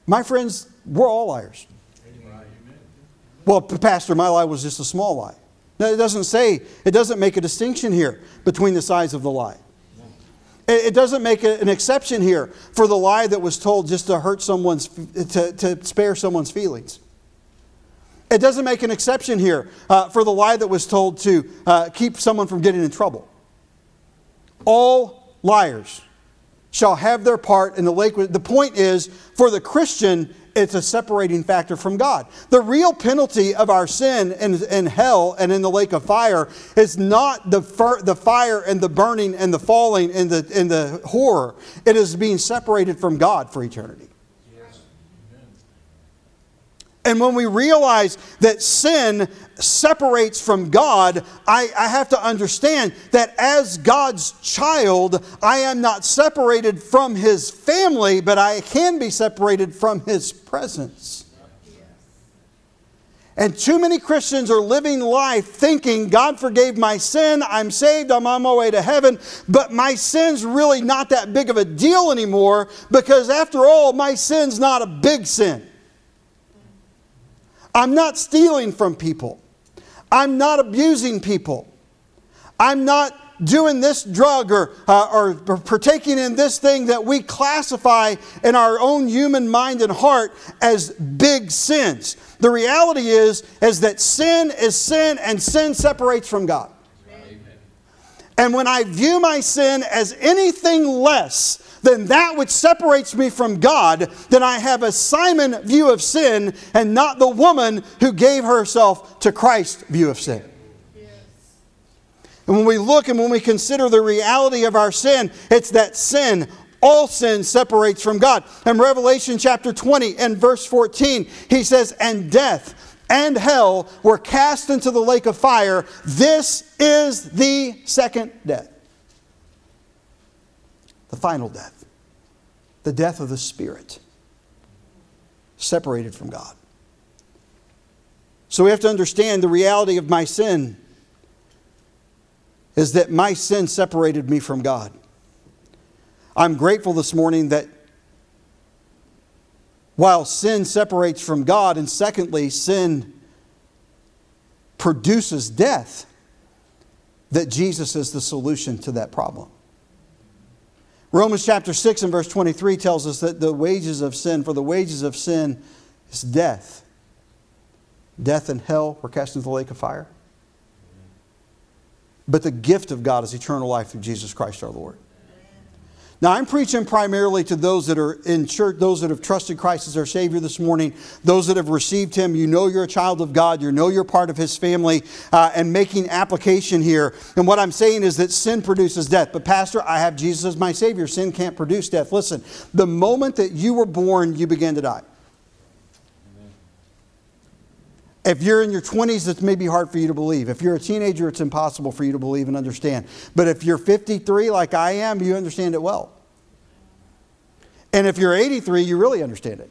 Speaker 2: My friends, we're all liars. Well, Pastor, my lie was just a small lie. It doesn't say, it doesn't make a distinction here between the size of the lie. It doesn't make an exception here for the lie that was told just to hurt someone's, to, to spare someone's feelings. It doesn't make an exception here uh, for the lie that was told to uh, keep someone from getting in trouble. All liars shall have their part in the lake. The point is, for the Christian, it's a separating factor from God. The real penalty of our sin in, in hell and in the lake of fire is not the, fir, the fire and the burning and the falling and the, and the horror. It is being separated from God for eternity. And when we realize that sin separates from God, I, I, have to understand that as God's child, I am not separated from His family, but I can be separated from His presence. And too many Christians are living life thinking, God forgave my sin, I'm saved, I'm on my way to heaven, but my sin's really not that big of a deal anymore because, after all, my sin's not a big sin. I'm not stealing from people. I'm not abusing people. I'm not doing this drug or, uh, or partaking in this thing that we classify in our own human mind and heart as big sins. The reality is, is that sin is sin and sin separates from God. And when I view my sin as anything less than that which separates me from God, then I have a Simon view of sin and not the woman who gave herself to Christ's view of sin. And when we look and when we consider the reality of our sin, it's that sin, all sin separates from God. In Revelation chapter 20 and verse 14, he says, And death and hell were cast into the lake of fire. This is the second death. The final death. The death of the Spirit. Separated from God. So we have to understand the reality of my sin is that my sin separated me from God. I'm grateful this morning that while sin separates from God, and secondly, sin produces death, that Jesus is the solution to that problem. Romans chapter 6 and verse 23 tells us that the wages of sin, for the wages of sin is death. Death and hell were cast into the lake of fire. But the gift of God is eternal life through Jesus Christ our Lord. Now, I'm preaching primarily to those that are in church, those that have trusted Christ as their Savior this morning, those that have received Him. You know you're a child of God, you know you're part of His family, uh, and making application here. And what I'm saying is that sin produces death. But, Pastor, I have Jesus as my Savior. Sin can't produce death. Listen, the moment that you were born, you began to die. If you're in your 20s, it's maybe hard for you to believe. If you're a teenager, it's impossible for you to believe and understand. But if you're 53, like I am, you understand it well. And if you're 83, you really understand it.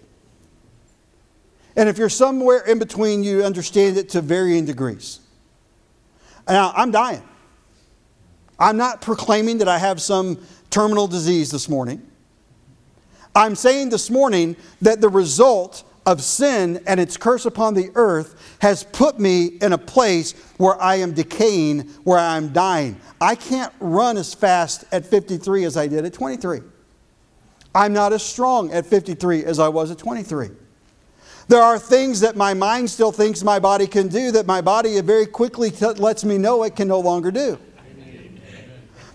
Speaker 2: And if you're somewhere in between, you understand it to varying degrees. Now, I'm dying. I'm not proclaiming that I have some terminal disease this morning. I'm saying this morning that the result of sin and its curse upon the earth has put me in a place where I am decaying, where I'm dying. I can't run as fast at 53 as I did at 23. I'm not as strong at 53 as I was at 23. There are things that my mind still thinks my body can do that my body very quickly t- lets me know it can no longer do.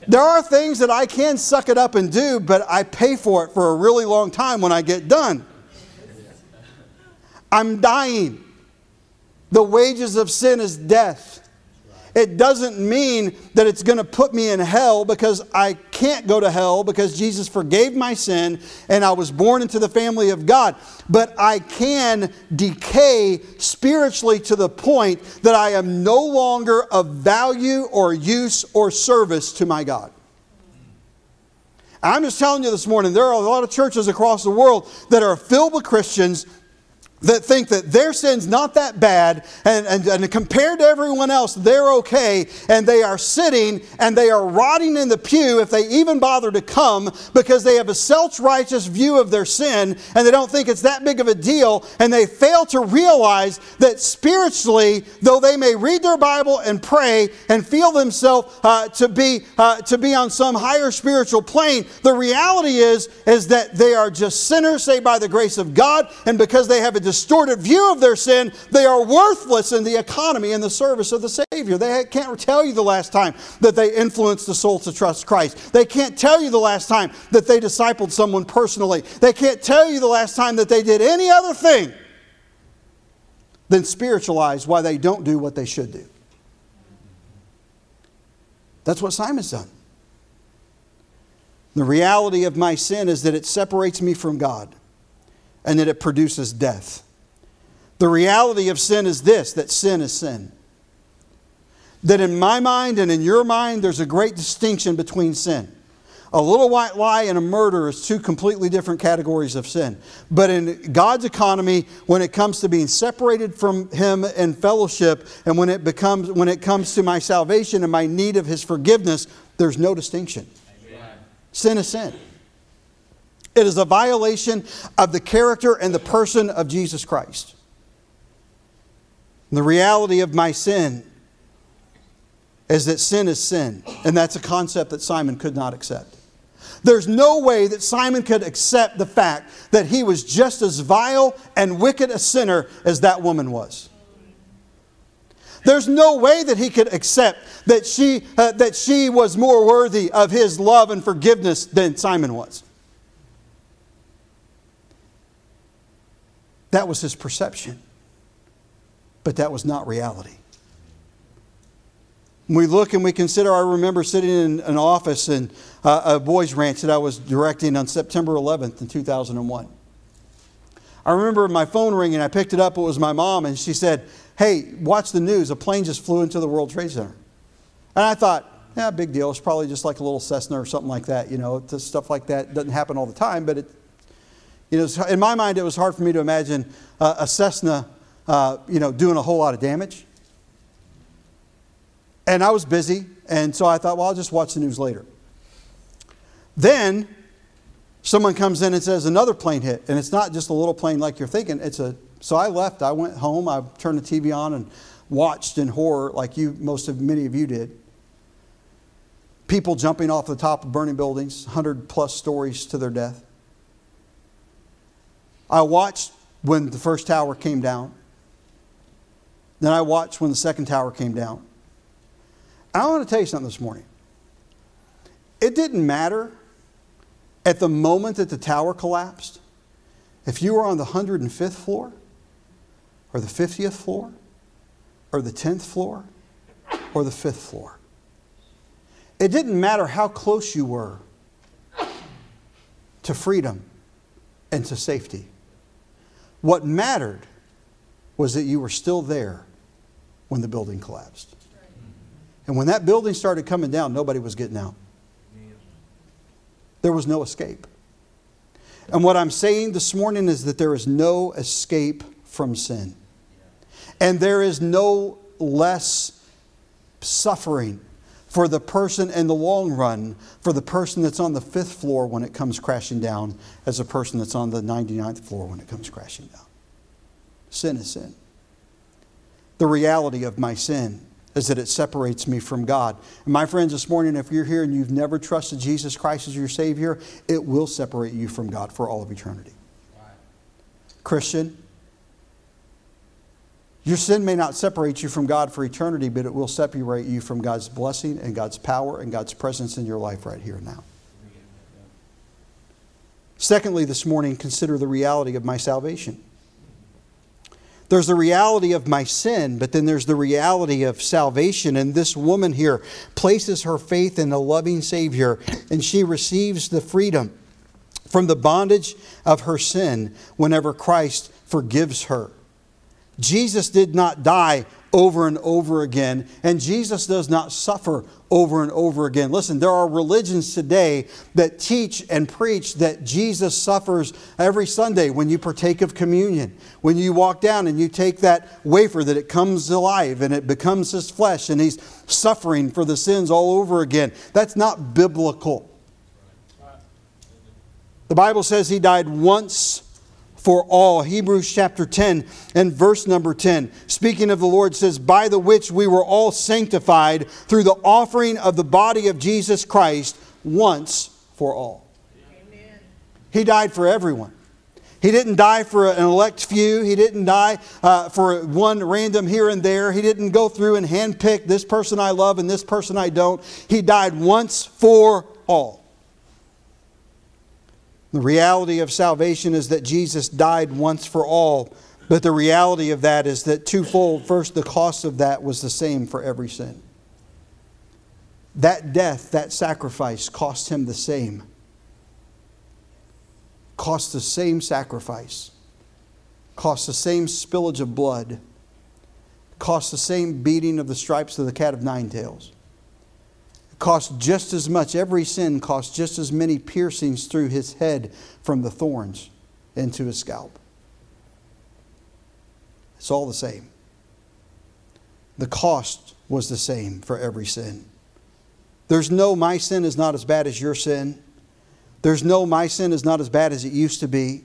Speaker 2: There are things that I can suck it up and do, but I pay for it for a really long time when I get done. I'm dying. The wages of sin is death. It doesn't mean that it's going to put me in hell because I can't go to hell because Jesus forgave my sin and I was born into the family of God. But I can decay spiritually to the point that I am no longer of value or use or service to my God. I'm just telling you this morning, there are a lot of churches across the world that are filled with Christians that think that their sin's not that bad and, and, and, compared to everyone else they're okay and they are sitting and they are rotting in the pew if they even bother to come because they have a self-righteous view of their sin and they don't think it's that big of a deal and they fail to realize that spiritually though they may read their bible and pray and feel themselves uh, to be uh, to be on some higher spiritual plane the reality is is that they are just sinners saved by the grace of god and because they have a distorted view of their sin, they are worthless in the economy and the service of the Savior. They can't tell you the last time that they influenced the soul to trust Christ. They can't tell you the last time that they discipled someone personally. They can't tell you the last time that they did any other thing than spiritualize why they don't do what they should do. That's what Simon's done. The reality of my sin is that it separates me from God and that it produces death. The reality of sin is this that sin is sin. That in my mind and in your mind, there's a great distinction between sin. A little white lie and a murder is two completely different categories of sin. But in God's economy, when it comes to being separated from Him in fellowship, and when it becomes when it comes to my salvation and my need of His forgiveness, there's no distinction. Amen. Sin is sin. It is a violation of the character and the person of Jesus Christ. The reality of my sin is that sin is sin, and that's a concept that Simon could not accept. There's no way that Simon could accept the fact that he was just as vile and wicked a sinner as that woman was. There's no way that he could accept that she, uh, that she was more worthy of his love and forgiveness than Simon was. That was his perception, but that was not reality. we look and we consider, I remember sitting in an office in uh, a boys' ranch that I was directing on September 11th in 2001. I remember my phone ringing. I picked it up. It was my mom, and she said, Hey, watch the news. A plane just flew into the World Trade Center. And I thought, yeah, big deal. It's probably just like a little Cessna or something like that. You know, stuff like that doesn't happen all the time, but it, you know, in my mind, it was hard for me to imagine uh, a Cessna, uh, you know, doing a whole lot of damage. And I was busy, and so I thought, well, I'll just watch the news later. Then someone comes in and says another plane hit, and it's not just a little plane like you're thinking. It's a so I left. I went home. I turned the TV on and watched in horror, like you, most of many of you did. People jumping off the top of burning buildings, hundred plus stories to their death. I watched when the first tower came down. Then I watched when the second tower came down. I want to tell you something this morning. It didn't matter at the moment that the tower collapsed if you were on the 105th floor or the 50th floor or the 10th floor or the 5th floor. It didn't matter how close you were to freedom and to safety. What mattered was that you were still there when the building collapsed. And when that building started coming down, nobody was getting out. There was no escape. And what I'm saying this morning is that there is no escape from sin. And there is no less suffering for the person in the long run, for the person that's on the fifth floor when it comes crashing down, as a person that's on the 99th floor when it comes crashing down. Sin is sin. The reality of my sin is that it separates me from God. And my friends, this morning, if you're here and you've never trusted Jesus Christ as your Savior, it will separate you from God for all of eternity. Christian, your sin may not separate you from God for eternity, but it will separate you from God's blessing and God's power and God's presence in your life right here and now. Secondly, this morning, consider the reality of my salvation. There's the reality of my sin, but then there's the reality of salvation. And this woman here places her faith in the loving Savior, and she receives the freedom from the bondage of her sin whenever Christ forgives her. Jesus did not die over and over again, and Jesus does not suffer over and over again. Listen, there are religions today that teach and preach that Jesus suffers every Sunday when you partake of communion. When you walk down and you take that wafer, that it comes alive and it becomes his flesh, and he's suffering for the sins all over again. That's not biblical. The Bible says he died once for all. Hebrews chapter 10 and verse number 10. Speaking of the Lord says, By the which we were all sanctified through the offering of the body of Jesus Christ once for all. Amen. He died for everyone. He didn't die for an elect few. He didn't die uh, for one random here and there. He didn't go through and handpick this person I love and this person I don't. He died once for all. The reality of salvation is that Jesus died once for all, but the reality of that is that twofold. First, the cost of that was the same for every sin. That death, that sacrifice, cost him the same. Cost the same sacrifice, cost the same spillage of blood, cost the same beating of the stripes of the cat of nine tails cost just as much, every sin cost just as many piercings through his head from the thorns into his scalp. It's all the same. The cost was the same for every sin. There's no, my sin is not as bad as your sin. There's no, my sin is not as bad as it used to be.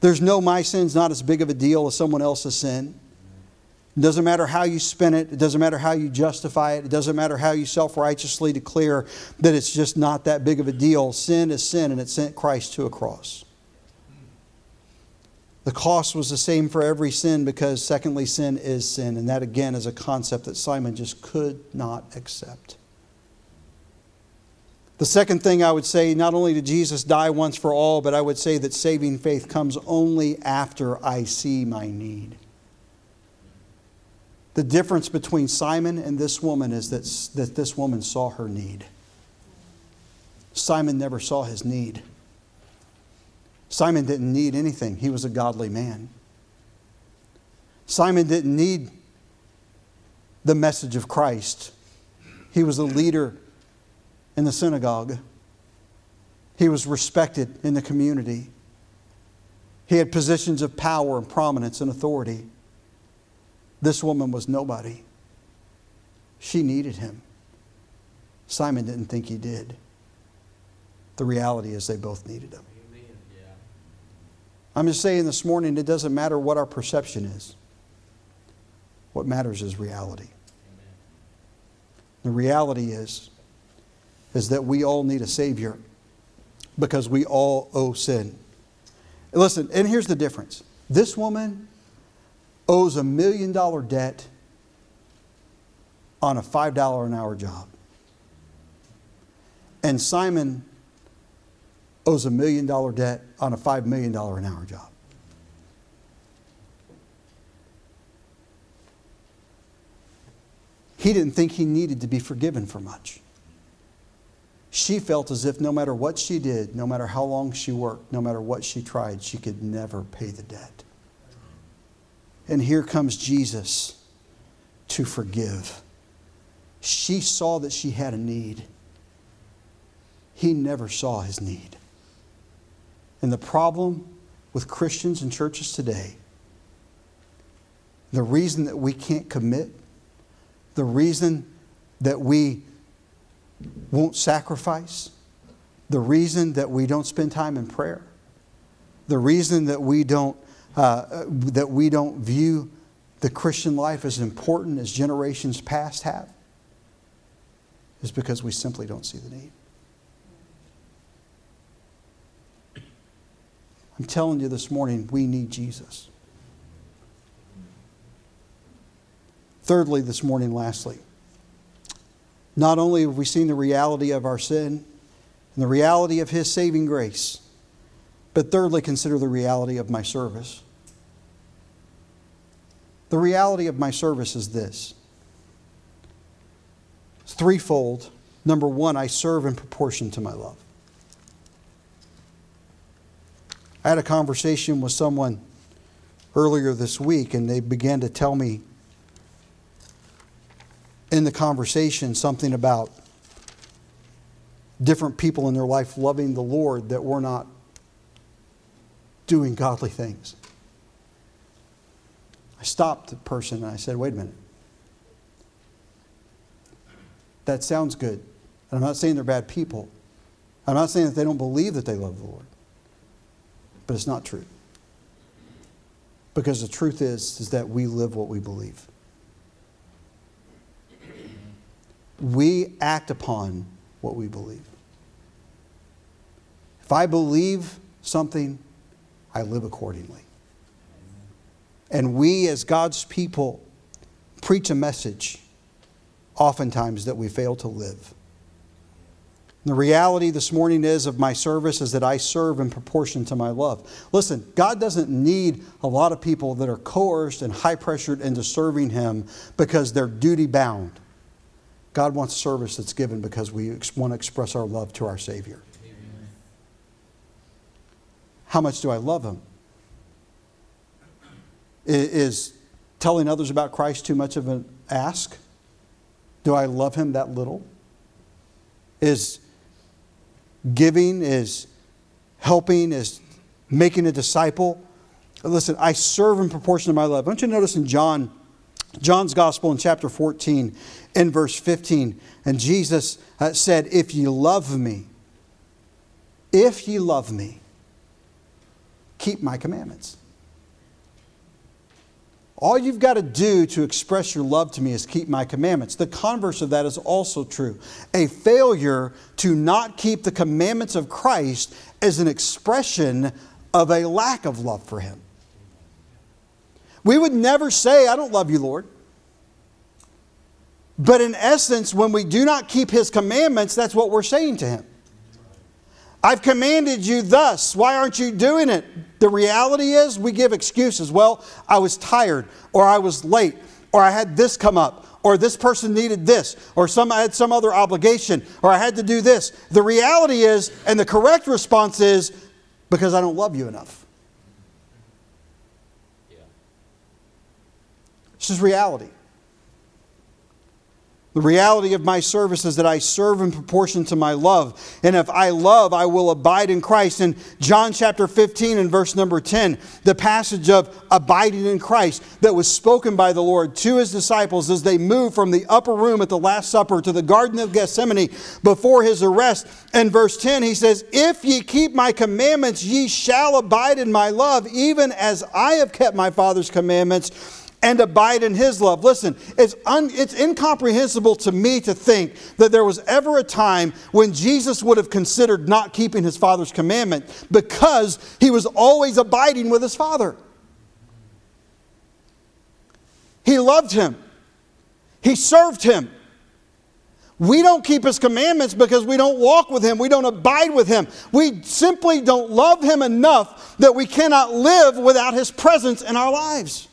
Speaker 2: There's no, my sin's not as big of a deal as someone else's sin. It doesn't matter how you spin it, it doesn't matter how you justify it, it doesn't matter how you self righteously declare that it's just not that big of a deal. Sin is sin, and it sent Christ to a cross. The cost was the same for every sin because, secondly, sin is sin. And that, again, is a concept that Simon just could not accept. The second thing I would say not only did Jesus die once for all, but I would say that saving faith comes only after I see my need. The difference between Simon and this woman is that, that this woman saw her need. Simon never saw his need. Simon didn't need anything, he was a godly man. Simon didn't need the message of Christ, he was a leader in the synagogue, he was respected in the community. He had positions of power and prominence and authority. This woman was nobody. She needed him. Simon didn't think he did. The reality is they both needed him. I'm just saying this morning it doesn't matter what our perception is. What matters is reality. The reality is is that we all need a savior because we all owe sin. Listen, and here's the difference. This woman owes a million dollar debt on a $5 an hour job. And Simon owes a million dollar debt on a $5 million an hour job. He didn't think he needed to be forgiven for much. She felt as if no matter what she did, no matter how long she worked, no matter what she tried, she could never pay the debt. And here comes Jesus to forgive. She saw that she had a need. He never saw his need. And the problem with Christians and churches today, the reason that we can't commit, the reason that we won't sacrifice, the reason that we don't spend time in prayer, the reason that we don't uh, that we don't view the Christian life as important as generations past have is because we simply don't see the need. I'm telling you this morning, we need Jesus. Thirdly, this morning, lastly, not only have we seen the reality of our sin and the reality of His saving grace, but thirdly, consider the reality of my service. The reality of my service is this it's threefold. Number one, I serve in proportion to my love. I had a conversation with someone earlier this week, and they began to tell me in the conversation something about different people in their life loving the Lord that were not doing godly things. I stopped the person and I said, wait a minute. That sounds good. And I'm not saying they're bad people. I'm not saying that they don't believe that they love the Lord. But it's not true. Because the truth is, is that we live what we believe. We act upon what we believe. If I believe something, I live accordingly. And we, as God's people, preach a message oftentimes that we fail to live. The reality this morning is of my service is that I serve in proportion to my love. Listen, God doesn't need a lot of people that are coerced and high pressured into serving Him because they're duty bound. God wants service that's given because we want to express our love to our Savior. How much do I love Him? Is telling others about Christ too much of an ask? Do I love him that little? Is giving, is helping, is making a disciple? Listen, I serve in proportion to my love. Don't you notice in John, John's Gospel in chapter 14, in verse 15, and Jesus uh, said, If ye love me, if ye love me, keep my commandments. All you've got to do to express your love to me is keep my commandments. The converse of that is also true. A failure to not keep the commandments of Christ is an expression of a lack of love for him. We would never say, I don't love you, Lord. But in essence, when we do not keep his commandments, that's what we're saying to him. I've commanded you thus. Why aren't you doing it? The reality is, we give excuses. Well, I was tired, or I was late, or I had this come up, or this person needed this, or some, I had some other obligation, or I had to do this. The reality is, and the correct response is, because I don't love you enough. Yeah. This is reality. The reality of my service is that I serve in proportion to my love. And if I love, I will abide in Christ. In John chapter 15 and verse number 10, the passage of abiding in Christ that was spoken by the Lord to his disciples as they moved from the upper room at the Last Supper to the Garden of Gethsemane before his arrest. In verse 10, he says, If ye keep my commandments, ye shall abide in my love, even as I have kept my Father's commandments and abide in his love. Listen, it's, un, it's incomprehensible to me to think that there was ever a time when Jesus would have considered not keeping his Father's commandment because he was always abiding with his Father. He loved him, he served him. We don't keep his commandments because we don't walk with him. We don't abide with him. We simply don't love him enough that we cannot live without his presence in our lives.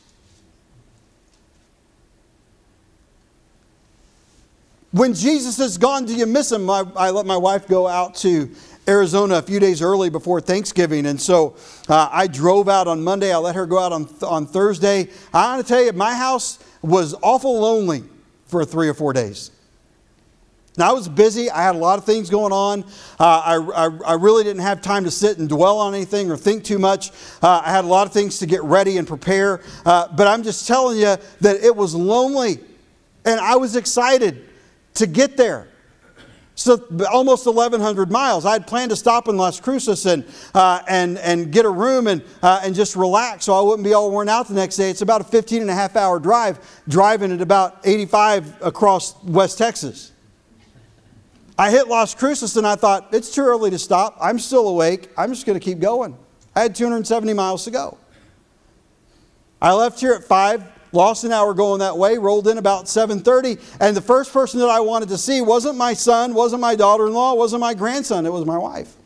Speaker 2: When Jesus is gone, do you miss him? I, I let my wife go out to Arizona a few days early before Thanksgiving. And so uh, I drove out on Monday. I let her go out on, on Thursday. I want to tell you, my house was awful lonely for three or four days. Now, I was busy. I had a lot of things going on. Uh, I, I, I, really didn't have time to sit and dwell on anything or think too much. Uh, I had a lot of things to get ready and prepare. Uh, but I'm just telling you that it was lonely. And I was excited to get there. So almost 1,100 miles. I had planned to stop in Las Cruces and, uh, and, and get a room and, uh, and just relax so I wouldn't be all worn out the next day. It's about a 15 and a half hour drive, driving at about 85 across West Texas. I hit Las Cruces and I thought, it's too early to stop. I'm still awake. I'm just going to keep going. I had 270 miles to go. I left here at 5, lost an hour going that way rolled in about 7.30 and the first person that i wanted to see wasn't my son wasn't my daughter-in-law wasn't my grandson it was my wife.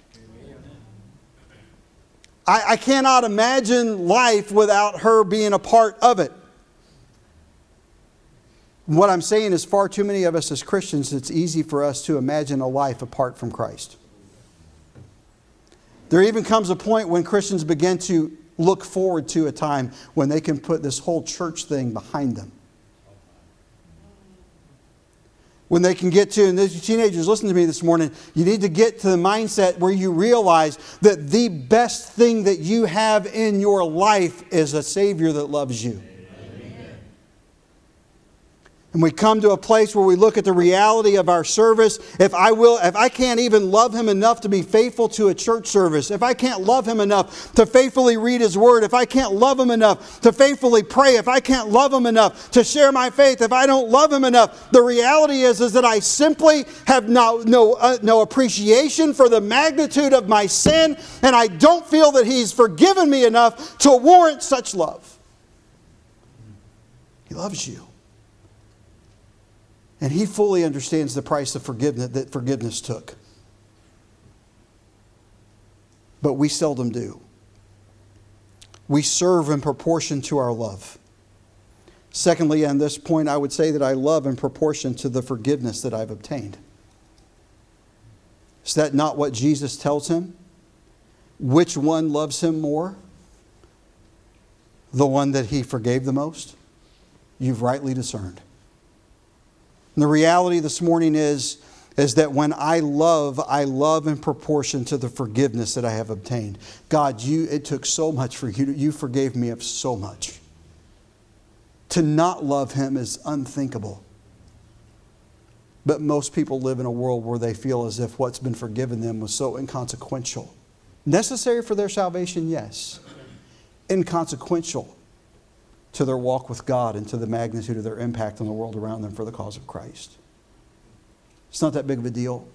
Speaker 2: I, I cannot imagine life without her being a part of it. What i'm saying is far too many of us as christians it's easy for us to imagine a life apart from christ. There even comes a point when christians begin to look forward to a time when they can put this whole church thing behind them. When they can get to, and these teenagers, listen to me this morning, you need to get to the mindset where you realize that the best thing that you have in your life is a Savior that loves you. And we come to a place where we look at the reality of our service. If I will, if I can't even love him enough to be faithful to a church service, if I can't love him enough to faithfully read his word, if I can't love him enough to faithfully pray, if I can't love him enough to share my faith, if I don't love him enough, the reality is, is that I simply have no, no, uh, no appreciation for the magnitude of my sin, and I don't feel that he's forgiven me enough to warrant such love. He loves you. And he fully understands the price of forgiveness that forgiveness took. But we seldom do. We serve in proportion to our love. Secondly, on this point, I would say that I love in proportion to the forgiveness that I've obtained. Is that not what Jesus tells him? Which one loves him more? The one that he forgave the most? You've rightly discerned. And the reality this morning is, is that when I love, I love in proportion to the forgiveness that I have obtained. God, you, it took so much for you. You forgave me of so much. To not love Him is unthinkable. But most people live in a world where they feel as if what's been forgiven them was so inconsequential. Necessary for their salvation, yes. Inconsequential to their walk with God and to the magnitude of their impact on the world around them for the cause of Christ. It's not that big of a deal.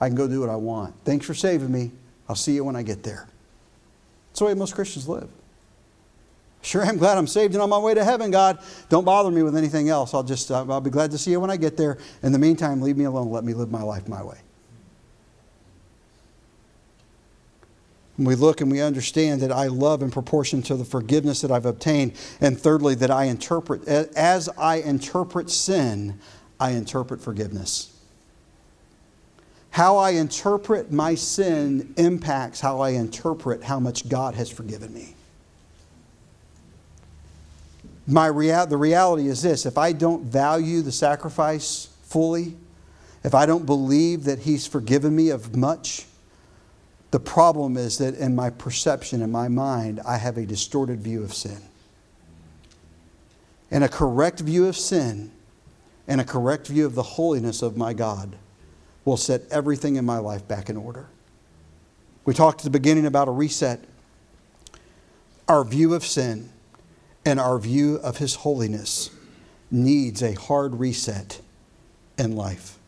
Speaker 2: I can go do what I want. Thanks for saving me. I'll see you when I get there. That's the way most Christians live. Sure, I'm glad I'm saved and on my way to heaven, God. Don't bother me with anything else. I'll just, I'll be glad to see you when I get there. In the meantime, leave me alone. Let me live my life my way. We look and we understand that I love in proportion to the forgiveness that I've obtained. And thirdly, that I interpret, as I interpret sin, I interpret forgiveness. How I interpret my sin impacts how I interpret how much God has forgiven me. My rea- the reality is this if I don't value the sacrifice fully, if I don't believe that He's forgiven me of much, the problem is that in my perception, in my mind, I have a distorted view of sin. And a correct view of sin and a correct view of the holiness of my God will set everything in my life back in order. We talked at the beginning about a reset. Our view of sin and our view of His holiness needs a hard reset in life.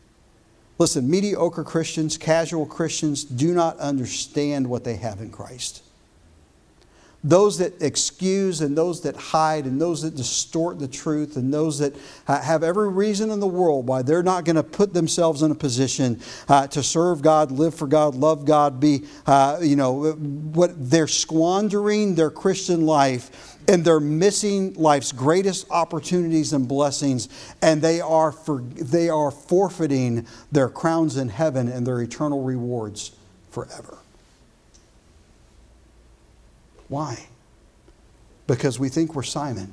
Speaker 2: Listen, mediocre Christians, casual Christians do not understand what they have in Christ. Those that excuse and those that hide and those that distort the truth and those that have every reason in the world why they're not going to put themselves in a position uh, to serve God, live for God, love God, be, uh, you know, what they're squandering their Christian life and they're missing life's greatest opportunities and blessings, and they are, for, they are forfeiting their crowns in heaven and their eternal rewards forever. Why? Because we think we're Simon.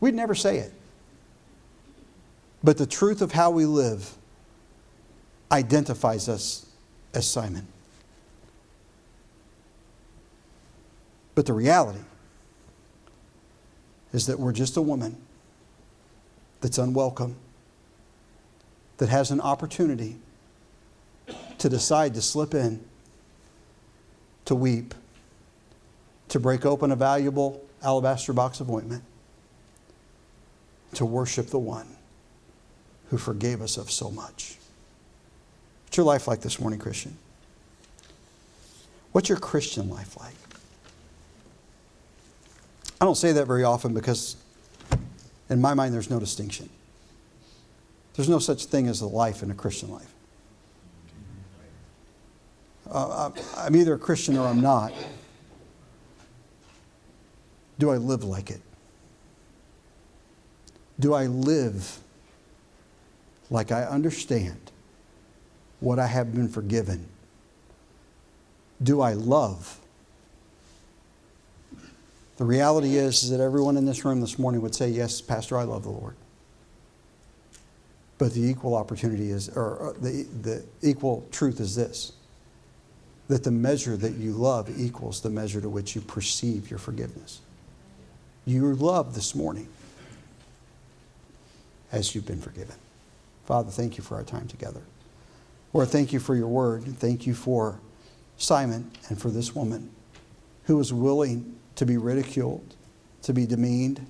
Speaker 2: We'd never say it. But the truth of how we live identifies us as Simon. But the reality is that we're just a woman that's unwelcome, that has an opportunity to decide to slip in, to weep, to break open a valuable alabaster box of ointment, to worship the one who forgave us of so much. What's your life like this morning, Christian? What's your Christian life like? I don't say that very often because, in my mind, there's no distinction. There's no such thing as a life in a Christian life. Uh, I'm either a Christian or I'm not. Do I live like it? Do I live like I understand what I have been forgiven? Do I love the reality is, is that everyone in this room this morning would say, Yes, Pastor, I love the Lord. But the equal opportunity is, or uh, the, the equal truth is this that the measure that you love equals the measure to which you perceive your forgiveness. You love this morning as you've been forgiven. Father, thank you for our time together. Lord, thank you for your word. Thank you for Simon and for this woman who was willing to be ridiculed, to be demeaned,